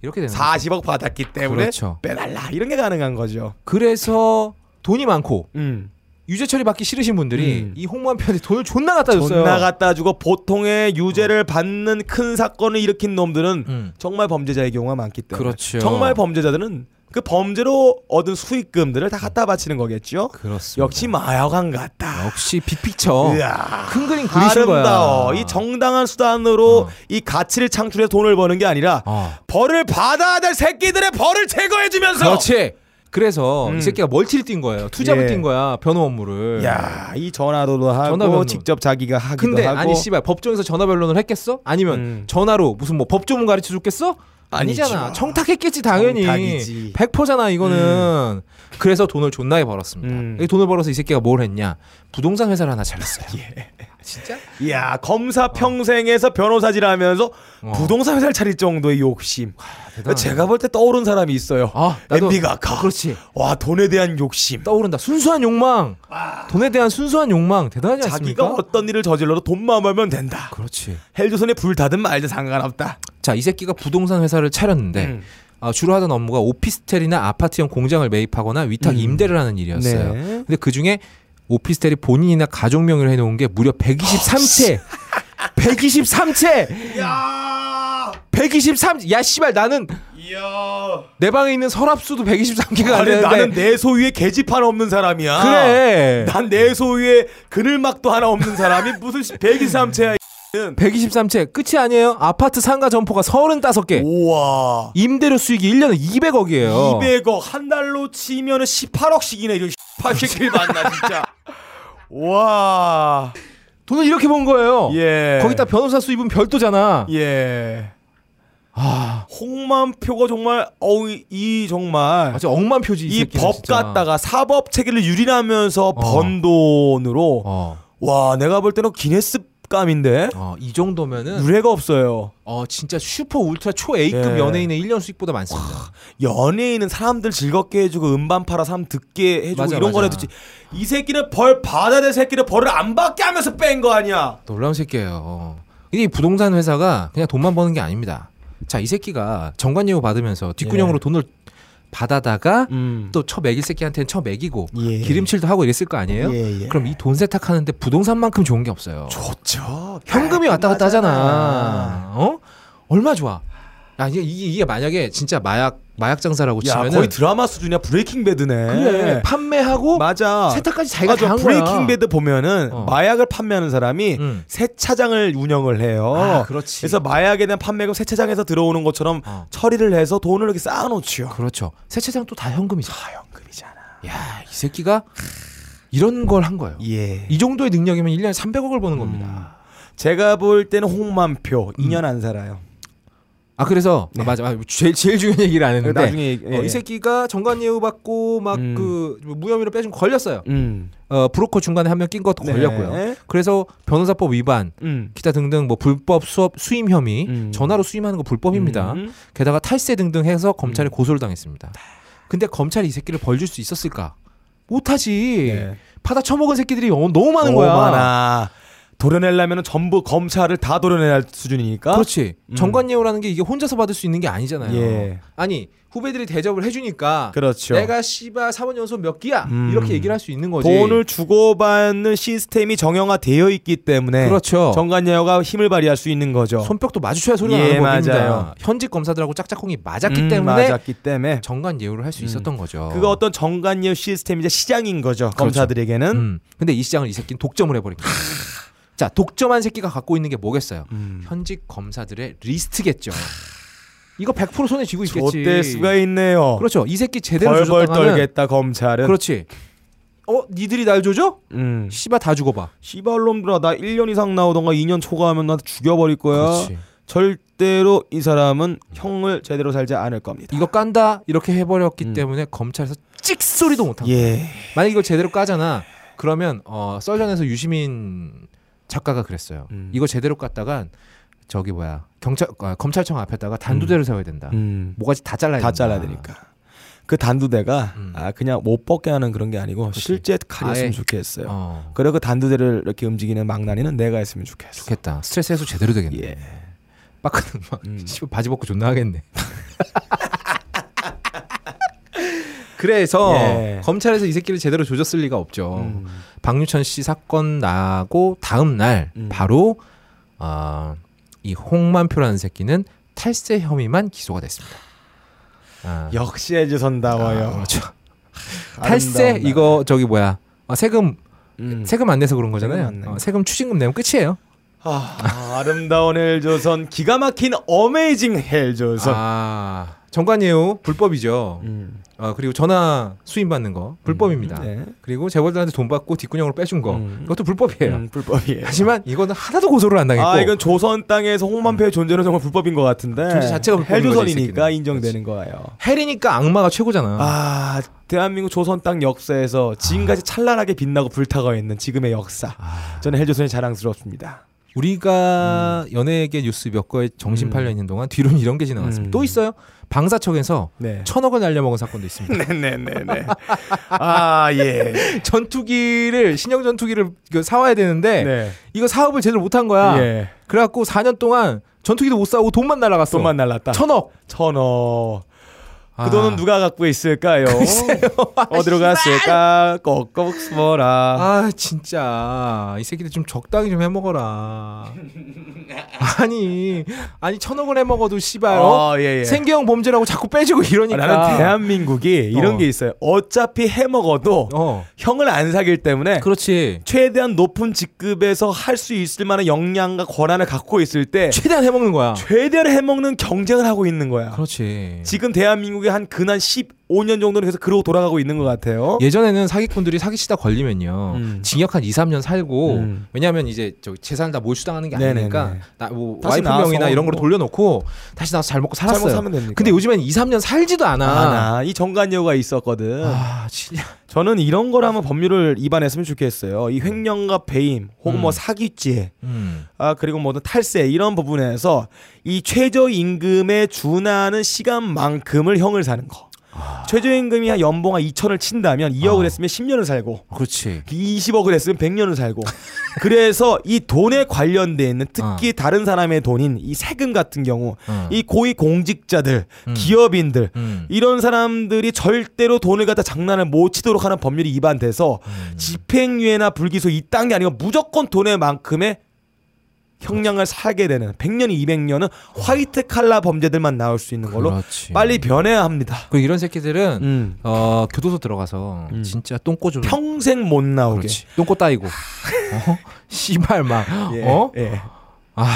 이렇게 되는 거죠. 40억 받았기 때문에 그렇죠. 빼달라 이런 게 가능한 거죠. 그래서 돈이 많고 음. 유죄 처리 받기 싫으신 분들이 음. 이 홍만표한테 돈을 존나 갖다 줬어요. 존나 갖다 주고 보통의 유죄를 받는 큰 사건을 일으킨 놈들은 음. 정말 범죄자의 경우가 많기 때문에 그렇죠. 정말 범죄자들은 그 범죄로 얻은 수익금들을 다 갖다 바치는 거겠죠. 그렇습니다. 역시 마약관 같다. 역시 빅픽처. 이야. 큰 그림 그리신 거야. 아름다워. 이 정당한 수단으로 어. 이 가치를 창출해서 돈을 버는 게 아니라 어. 벌을 받아야 될 새끼들의 벌을 제거해주면서. 그렇지. 그래서 음. 이 새끼가 멀티를 뛴 거예요. 투잡을 예. 뛴 거야. 변호 업무를. 야, 이 전화도 하고 전화 변론. 직접 자기가 하기도 근데 하고. 아니 씨발 법정에서 전화 변론을 했겠어? 아니면 음. 전화로 무슨 뭐 법조문 가르쳐 줬겠어? 아니잖아. 아니죠. 청탁했겠지 당연히. 청탁이지. 100%잖아 이거는. 그래서 돈을 존나게 벌었습니다. 음. 이 돈을 벌어서 이 새끼가 뭘 했냐? 부동산 회사를 하나 차렸어요. 예. 진짜? 이야, 검사 평생에서 변호사질하면서 어. 부동산 회사를 차릴 정도의 욕심. 대단하네. 제가 볼 때 떠오른 사람이 있어요. 아, MB가 가. 어, 그렇지. 와, 돈에 대한 욕심. 떠오른다. 순수한 욕망. 돈에 대한 순수한 욕망 대단하지 않습니까? 자기가 어떤 일을 저질러도 돈만 벌면 된다. 그렇지. 헬조선에 불 닫든 말든 상관없다. 자, 이 새끼가 부동산 회사를 차렸는데 음. 어, 주로 하던 업무가 오피스텔이나 아파트형 공장을 매입하거나 위탁 음. 임대를 하는 일이었어요. 네. 근데 그 중에 오피스텔이 본인이나 가족 명의로 해놓은 게 무려 123채. 123채. 야, 123. 야 씨발 나는 이야. 내 방에 있는 서랍수도 123개가 안 아니 되는데. 나는 내 소유의 계집판 없는 사람이야. 그래. 난 내 소유의 그늘막도 하나 없는 사람이 무슨 123채야. 123채 끝이 아니에요. 아파트 상가 점포가 35개. 우와. 임대료 수익이 1년에 200억이에요. 200억 한 달로 치면은 18억씩이네. 이런 18새끼를 만나 진짜. 와. 돈을 이렇게 번 거예요. 예. 거기다 변호사 수입은 별도잖아. 예. 아, 홍만표가 정말 어우 이, 이 정말 아주 억만 표지 이, 법. 갖다가 사법 체계를 유린하면서 번 돈으로 어, 와 내가 볼 때는 기네스 감인데 어, 이 정도면은 유례가 없어요. 어 진짜 슈퍼 울트라 초 A급 예. 연예인의 1년 수익보다 많습니다. 연예인은 사람들 즐겁게 해주고 음반 팔아 사람 듣게 해주고 맞아, 이런 맞아. 거라도 이 새끼는 벌 받아야 될 새끼는 벌을 안 받게 하면서 뺀 거 아니야. 놀라운 새끼예요. 이 부동산 회사가 그냥 돈만 버는 게 아닙니다. 자, 이 새끼가 정관예우 받으면서 뒷구녕으로 예. 돈을 받아다가 음. 또쳐 매길 새끼한테는 쳐 매기고 예. 기름칠도 하고 이랬을 거 아니에요? 예, 예. 그럼 이 돈 세탁하는데 부동산만큼 좋은 게 없어요. 좋죠. 현금이 왔다 갔다. 하잖아. 어? 얼마 좋아. 야, 이게, 이게, 만약에 진짜 마약 마약 장사라고 야 치면은 거의 드라마 수준이야 Breaking Bad네. 그래 판매하고 맞아. 세탁까지 자기가 다 맞아. 한 거야. Breaking Bad 보면은 어. 마약을 판매하는 사람이 응. 세차장을 운영을 해요. 아, 그렇지. 그래서 마약에 대한 판매금 세차장에서 들어오는 것처럼 어. 처리를 해서 돈을 이렇게 쌓아 놓지요. 그렇죠. 세차장 또 다 현금이죠. 현금이잖아. 야, 이 새끼가 이런 걸 한 거예요. 예. 이 정도의 능력이면 1년에 300억을 버는 겁니다. 제가 볼 때는 홍만표 2년 안 살아요. 아 그래서 네. 아, 맞아, 아, 제일 제일 중요한 얘기를 안 했는데 나중에 얘기- 어, 예. 이 새끼가 정관 예우 받고 막 음. 그 무혐의로 빼준 거 걸렸어요. 음. 어, 브로커 중간에 한 명 낀 것도 네. 걸렸고요. 그래서 변호사법 위반, 음. 기타 등등 뭐 불법 수업 수임 혐의, 음. 전화로 수임하는 거 불법입니다. 음. 게다가 탈세 등등 해서 검찰에 고소를 당했습니다. 근데 검찰이 이 새끼를 벌줄 수 있었을까? 못하지. 네. 파다 처먹은 새끼들이 어- 너무 많은 거야. 많아. 도려내려면 전부 검찰을 다 도려내야 할 수준이니까. 그렇지. 음. 정관예우라는 게 이게 혼자서 받을 수 있는 게 아니잖아요. 예. 아니 후배들이 대접을 해주니까 그렇죠. 내가 씨바 사번 연속 몇 기야 음. 이렇게 얘기를 할 수 있는 거지. 돈을 주고받는 시스템이 정형화되어 있기 때문에 그렇죠. 정관예우가 힘을 발휘할 수 있는 거죠. 손뼉도 마주쳐야 소리가 예, 나는. 맞아요. 현직 검사들하고 짝짝꿍이 맞았기 음, 때문에 맞았기 때문에 정관 예우를 할 수 있었던 거죠. 그거 어떤 정관예우 시스템이자 시장인 거죠. 그렇죠. 검사들에게는. 음. 근데 이 시장을 이 새끼는 독점을 해버린 거예요. 자, 독점한 새끼가 갖고 있는 게 뭐겠어요? 음. 현직 검사들의 리스트겠죠. 이거 100% 손에 쥐고 있겠지. 좆될 수가 있네요. 그렇죠. 이 새끼 제대로 벌벌 조졌다가는 떨겠다 검찰은. 그렇지. 어, 니들이 날 조져? 음. 씨바 다 죽어봐. 씨발놈들아 나 1년 이상 나오던가 2년 초과하면 나 죽여버릴 거야. 그렇지. 절대로 이 사람은 형을 제대로 살지 않을 겁니다. 이거 깐다 이렇게 해버렸기 음. 때문에 검찰에서 찍 소리도 못한. 예. 만약 이걸 제대로 까잖아. 그러면 어, 썰전에서 유시민 작가가 그랬어요. 음. 이거 제대로 깠다간 저기 뭐야 경찰 아, 검찰청 앞에다가 단두대를 세워야 된다. 음. 모가지 다 잘라야 다 된다. 잘라야 되니까. 그 단두대가 음. 아 그냥 못 벗게 하는 그런 게 아니고 실제 칼이었으면 아예. 좋겠어요. 어, 그리고 그 단두대를 이렇게 움직이는 망나니는 내가 했으면 좋겠어. 좋겠다. 스트레스 해소 제대로 되겠네. 예. 빠크는 막 음. 바지 벗고 존나 하겠네. 그래서 예. 검찰에서 이 새끼를 제대로 조졌을 리가 없죠. 음. 박유천 씨 사건 나고 다음 날 음. 바로 어, 이 홍만표라는 새끼는 탈세 혐의만 기소가 됐습니다. 아. 역시 헬조선다워요. 아, 그렇죠. 탈세. 이거 저기 뭐야 아, 세금 음. 세금 안 내서 그런 거잖아요. 세금. 어, 세금 추징금 내면 끝이에요. 아, 아름다운 헬조선, 기가 막힌 어메이징 헬조선. 아 정관예우 불법이죠. 음. 아 그리고 전화 수임 받는 거 불법입니다. 네. 그리고 재벌들한테 돈 받고 뒷구녕으로 빼준 거 음. 그것도 불법이에요. 음, 불법이에요. 하지만 이거는 하나도 고소를 안 당했고 아 이건 조선 땅에서 홍만표의 존재는 정말 불법인 것 같은데 존재 자체가 헬조선이니까. 인정되는 거예요. 헬이니까 악마가 최고잖아. 아 대한민국 조선 땅 역사에서 지금까지 찬란하게 빛나고 불타고 있는 지금의 역사. 아. 저는 헬조선이 자랑스럽습니다. 우리가 연예계 뉴스 몇 거에 정신 음. 팔려 있는 동안 뒤로는 이런 게 지나갔습니다. 음. 또 있어요. 방사청에서 네. 천억을 날려먹은 사건도 있습니다. 네네네네. 아 예. 전투기를 신형 전투기를 그 사와야 되는데 네. 이거 사업을 제대로 못한 거야. 예. 그래갖고 4년 동안 전투기도 못 사고 돈만 날라갔어. 돈만 날랐다. 천억. 천억. 그 아. 돈은 누가 갖고 있을까요? 어디로 갔을까? 꼭꼭 숨어라. 아 진짜 이 새끼들 좀 적당히 좀 해먹어라. 아니 아니 천억을 해먹어도 씨발 어? 어, 예, 예. 생계형 범죄라고 자꾸 빼주고 이러니까. 아, 나는 대한민국이 이런 어. 게 있어요. 어차피 해먹어도 어 형을 안 사길 때문에 그렇지. 최대한 높은 직급에서 할 수 있을 만한 역량과 권한을 갖고 있을 때 최대한 해먹는 거야. 최대한 해먹는 경쟁을 하고 있는 거야. 그렇지. 지금 대한민국 이한 근한 15년 정도는 계속 그러고 돌아가고 있는 것 같아요. 예전에는 사기꾼들이 사기치다 걸리면요 음. 징역 한 2, 3년 살고 음. 왜냐하면 이제 저 재산 다 몰수당하는 게. 아니니까 나뭐 다시 와이프 명이나 이런 거로 뭐. 돌려놓고 다시 나와서 잘 먹고 살았어요. 사면 됩니까? 근데 요즘엔 2, 3년 살지도 않아. 아, 나이 정관여가 있었거든. 아 진짜. 저는 이런 거라면 법률을 위반했으면 좋겠어요. 이 횡령과 배임 혹은 뭐 음. 사기죄 음. 아 그리고 뭐든 탈세 이런 부분에서 이 최저임금에 준하는 시간만큼을 형을 사는 거. 최저임금이 한 연봉 한 2천을 친다면 2억을 아. 했으면 10년을 살고 그렇지. 20억을 했으면 100년을 살고 그래서 이 돈에 관련돼 있는 특히 다른 사람의 돈인 이 세금 같은 경우 어. 이 고위 공직자들 음. 기업인들 음. 이런 사람들이 절대로 돈을 갖다 장난을 못 치도록 하는 법률이 위반돼서 음. 집행유예나 불기소 이딴 게 아니고 무조건 돈의 만큼의 형량을 살게 되는 100년이 200년은 화이트 칼라 범죄들만 나올 수 있는 걸로 그렇지. 빨리 변해야 합니다. 그 이런 새끼들은 음. 어 교도소 들어가서 음. 진짜 똥꼬 좀 평생 못 나오게. 그렇지. 똥꼬 따이고. 어? 씨발 막 예, 어? 예. 아.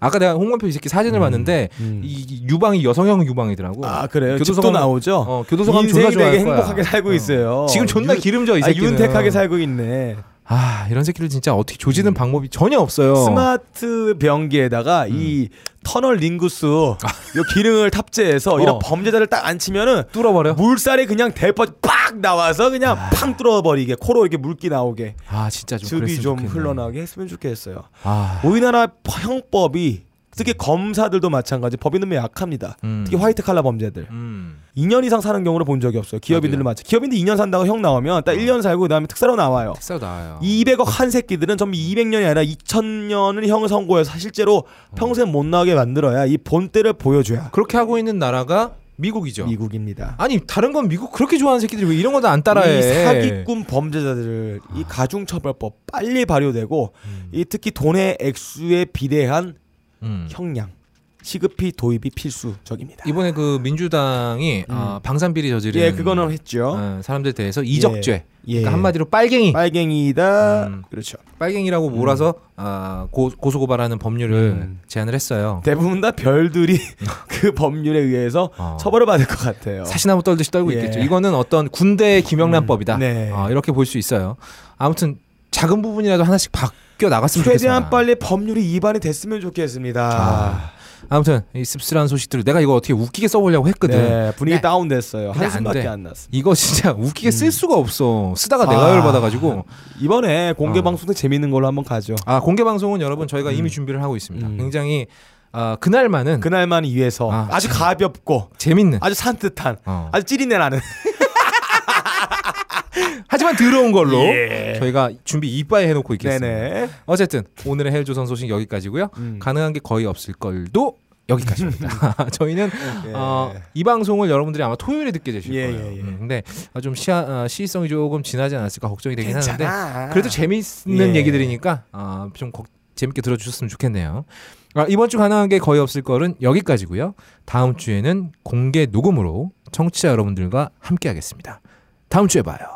아까 내가 홍만표 이 새끼 사진을 봤는데 음. 이, 이 유방이 여성형 유방이더라고. 아 그래요. 교도소 가면- 나오죠. 어, 교도소 가면 존나 좋아할. 행복하게 살고 어. 있어요. 지금 존나 윤- 기름져 이 아, 새끼는. 윤택하게 살고 있네. 아 이런 새끼를 진짜 어떻게 조지는 방법이 전혀 없어요. 스마트 변기에다가 이 터널 링구스 요 기능을 탑재해서 이런 어. 범죄자를 딱 앉히면은 뚫어버려. 물살이 그냥 대퍼 빡 나와서 그냥 팡 뚫어버리게 코로 이렇게 물기 나오게 아 진짜 좀 즙이 좀 좋겠네. 흘러나오게 했으면 좋겠어요. 아, 우리나라 형법이 특히 검사들도 마찬가지 법이 너무 약합니다. 음. 특히 화이트 칼라 범죄들 음. 2년 이상 사는 경우를 본 적이 없어요. 기업인들을 마찬 기업인들 2년 산다고 형 나오면 딱 1년 살고 그다음에 특사로 나와요. 특사로 나와요. 200억 한 새끼들은 전부 200년이 아니라 2000년을 형을 선고해서 실제로 평생 못 나오게 만들어야 이 본때를 보여줘야 그렇게 하고 있는 나라가 미국이죠. 미국입니다. 아니 다른 건 미국 그렇게 좋아하는 새끼들이 왜 이런 거안 따라해? 이 사기꾼 범죄자들 이 가중처벌법 빨리 발효되고 이 특히 돈의 액수에 비례한 음. 형량 시급히 도입이 필수적입니다. 이번에 그 민주당이 어, 방산비리 저지른 예, 그거는 했죠. 어, 사람들 에 대해서 이적죄. 예. 그러니까 한마디로 빨갱이. 빨갱이다. 음. 그렇죠. 빨갱이라고 몰아서 아, 고, 고소 고발하는 법률을 음. 제안을 했어요. 대부분 다 별들이 그 법률에 의해서 어. 처벌을 받을 것 같아요. 사시나무 떨듯이 떨고 예. 있겠죠. 이거는 어떤 군대의 김영란법이다. 음, 네. 어, 이렇게 볼 수 있어요. 아무튼 작은 부분이라도 하나씩 바뀌어 나갔으면 좋겠어요. 최대한 빨리 법률이 위반이 됐으면 좋겠습니다. 아, 아무튼 이 씁쓸한 소식들을 내가 이거 어떻게 웃기게 써보려고 했거든. 네, 분위기 네. 다운됐어요. 안 한숨밖에 돼. 안 났어. 이거 진짜 웃기게 쓸 음. 수가 없어. 쓰다가 내가 아. 열 받아가지고. 이번에 공개 어. 방송 때 재밌는 걸로 한번 가죠. 아 공개 방송은 여러분 저희가 음. 이미 준비를 하고 있습니다. 음. 굉장히 아, 그날만은 그날만 위해서 아, 아, 주 가볍고 재밌는. 아주 산뜻한 어. 아주 찌린내 나는 하지만 더러운 걸로 예. 저희가 준비 이빠이 해놓고 있겠습니다. 네네. 어쨌든 오늘의 헬조선 소식 여기까지고요. 음. 가능한 게 거의 없을 걸도 여기까지입니다. 저희는 예. 어, 이 방송을 여러분들이 아마 토요일에 듣게 되실 예, 거예요. 예, 예. 음, 근데 아, 좀 시야, 어, 시의성이 조금 지나지 않았을까 걱정이 되긴 하는데 괜찮아. 그래도 재밌는 예. 얘기들이니까 어, 좀 걱- 재밌게 들어주셨으면 좋겠네요. 아, 이번 주 가능한 게 거의 없을 거는 여기까지고요. 다음 주에는 공개 녹음으로 청취자 여러분들과 함께하겠습니다. 다음 주에 봐요.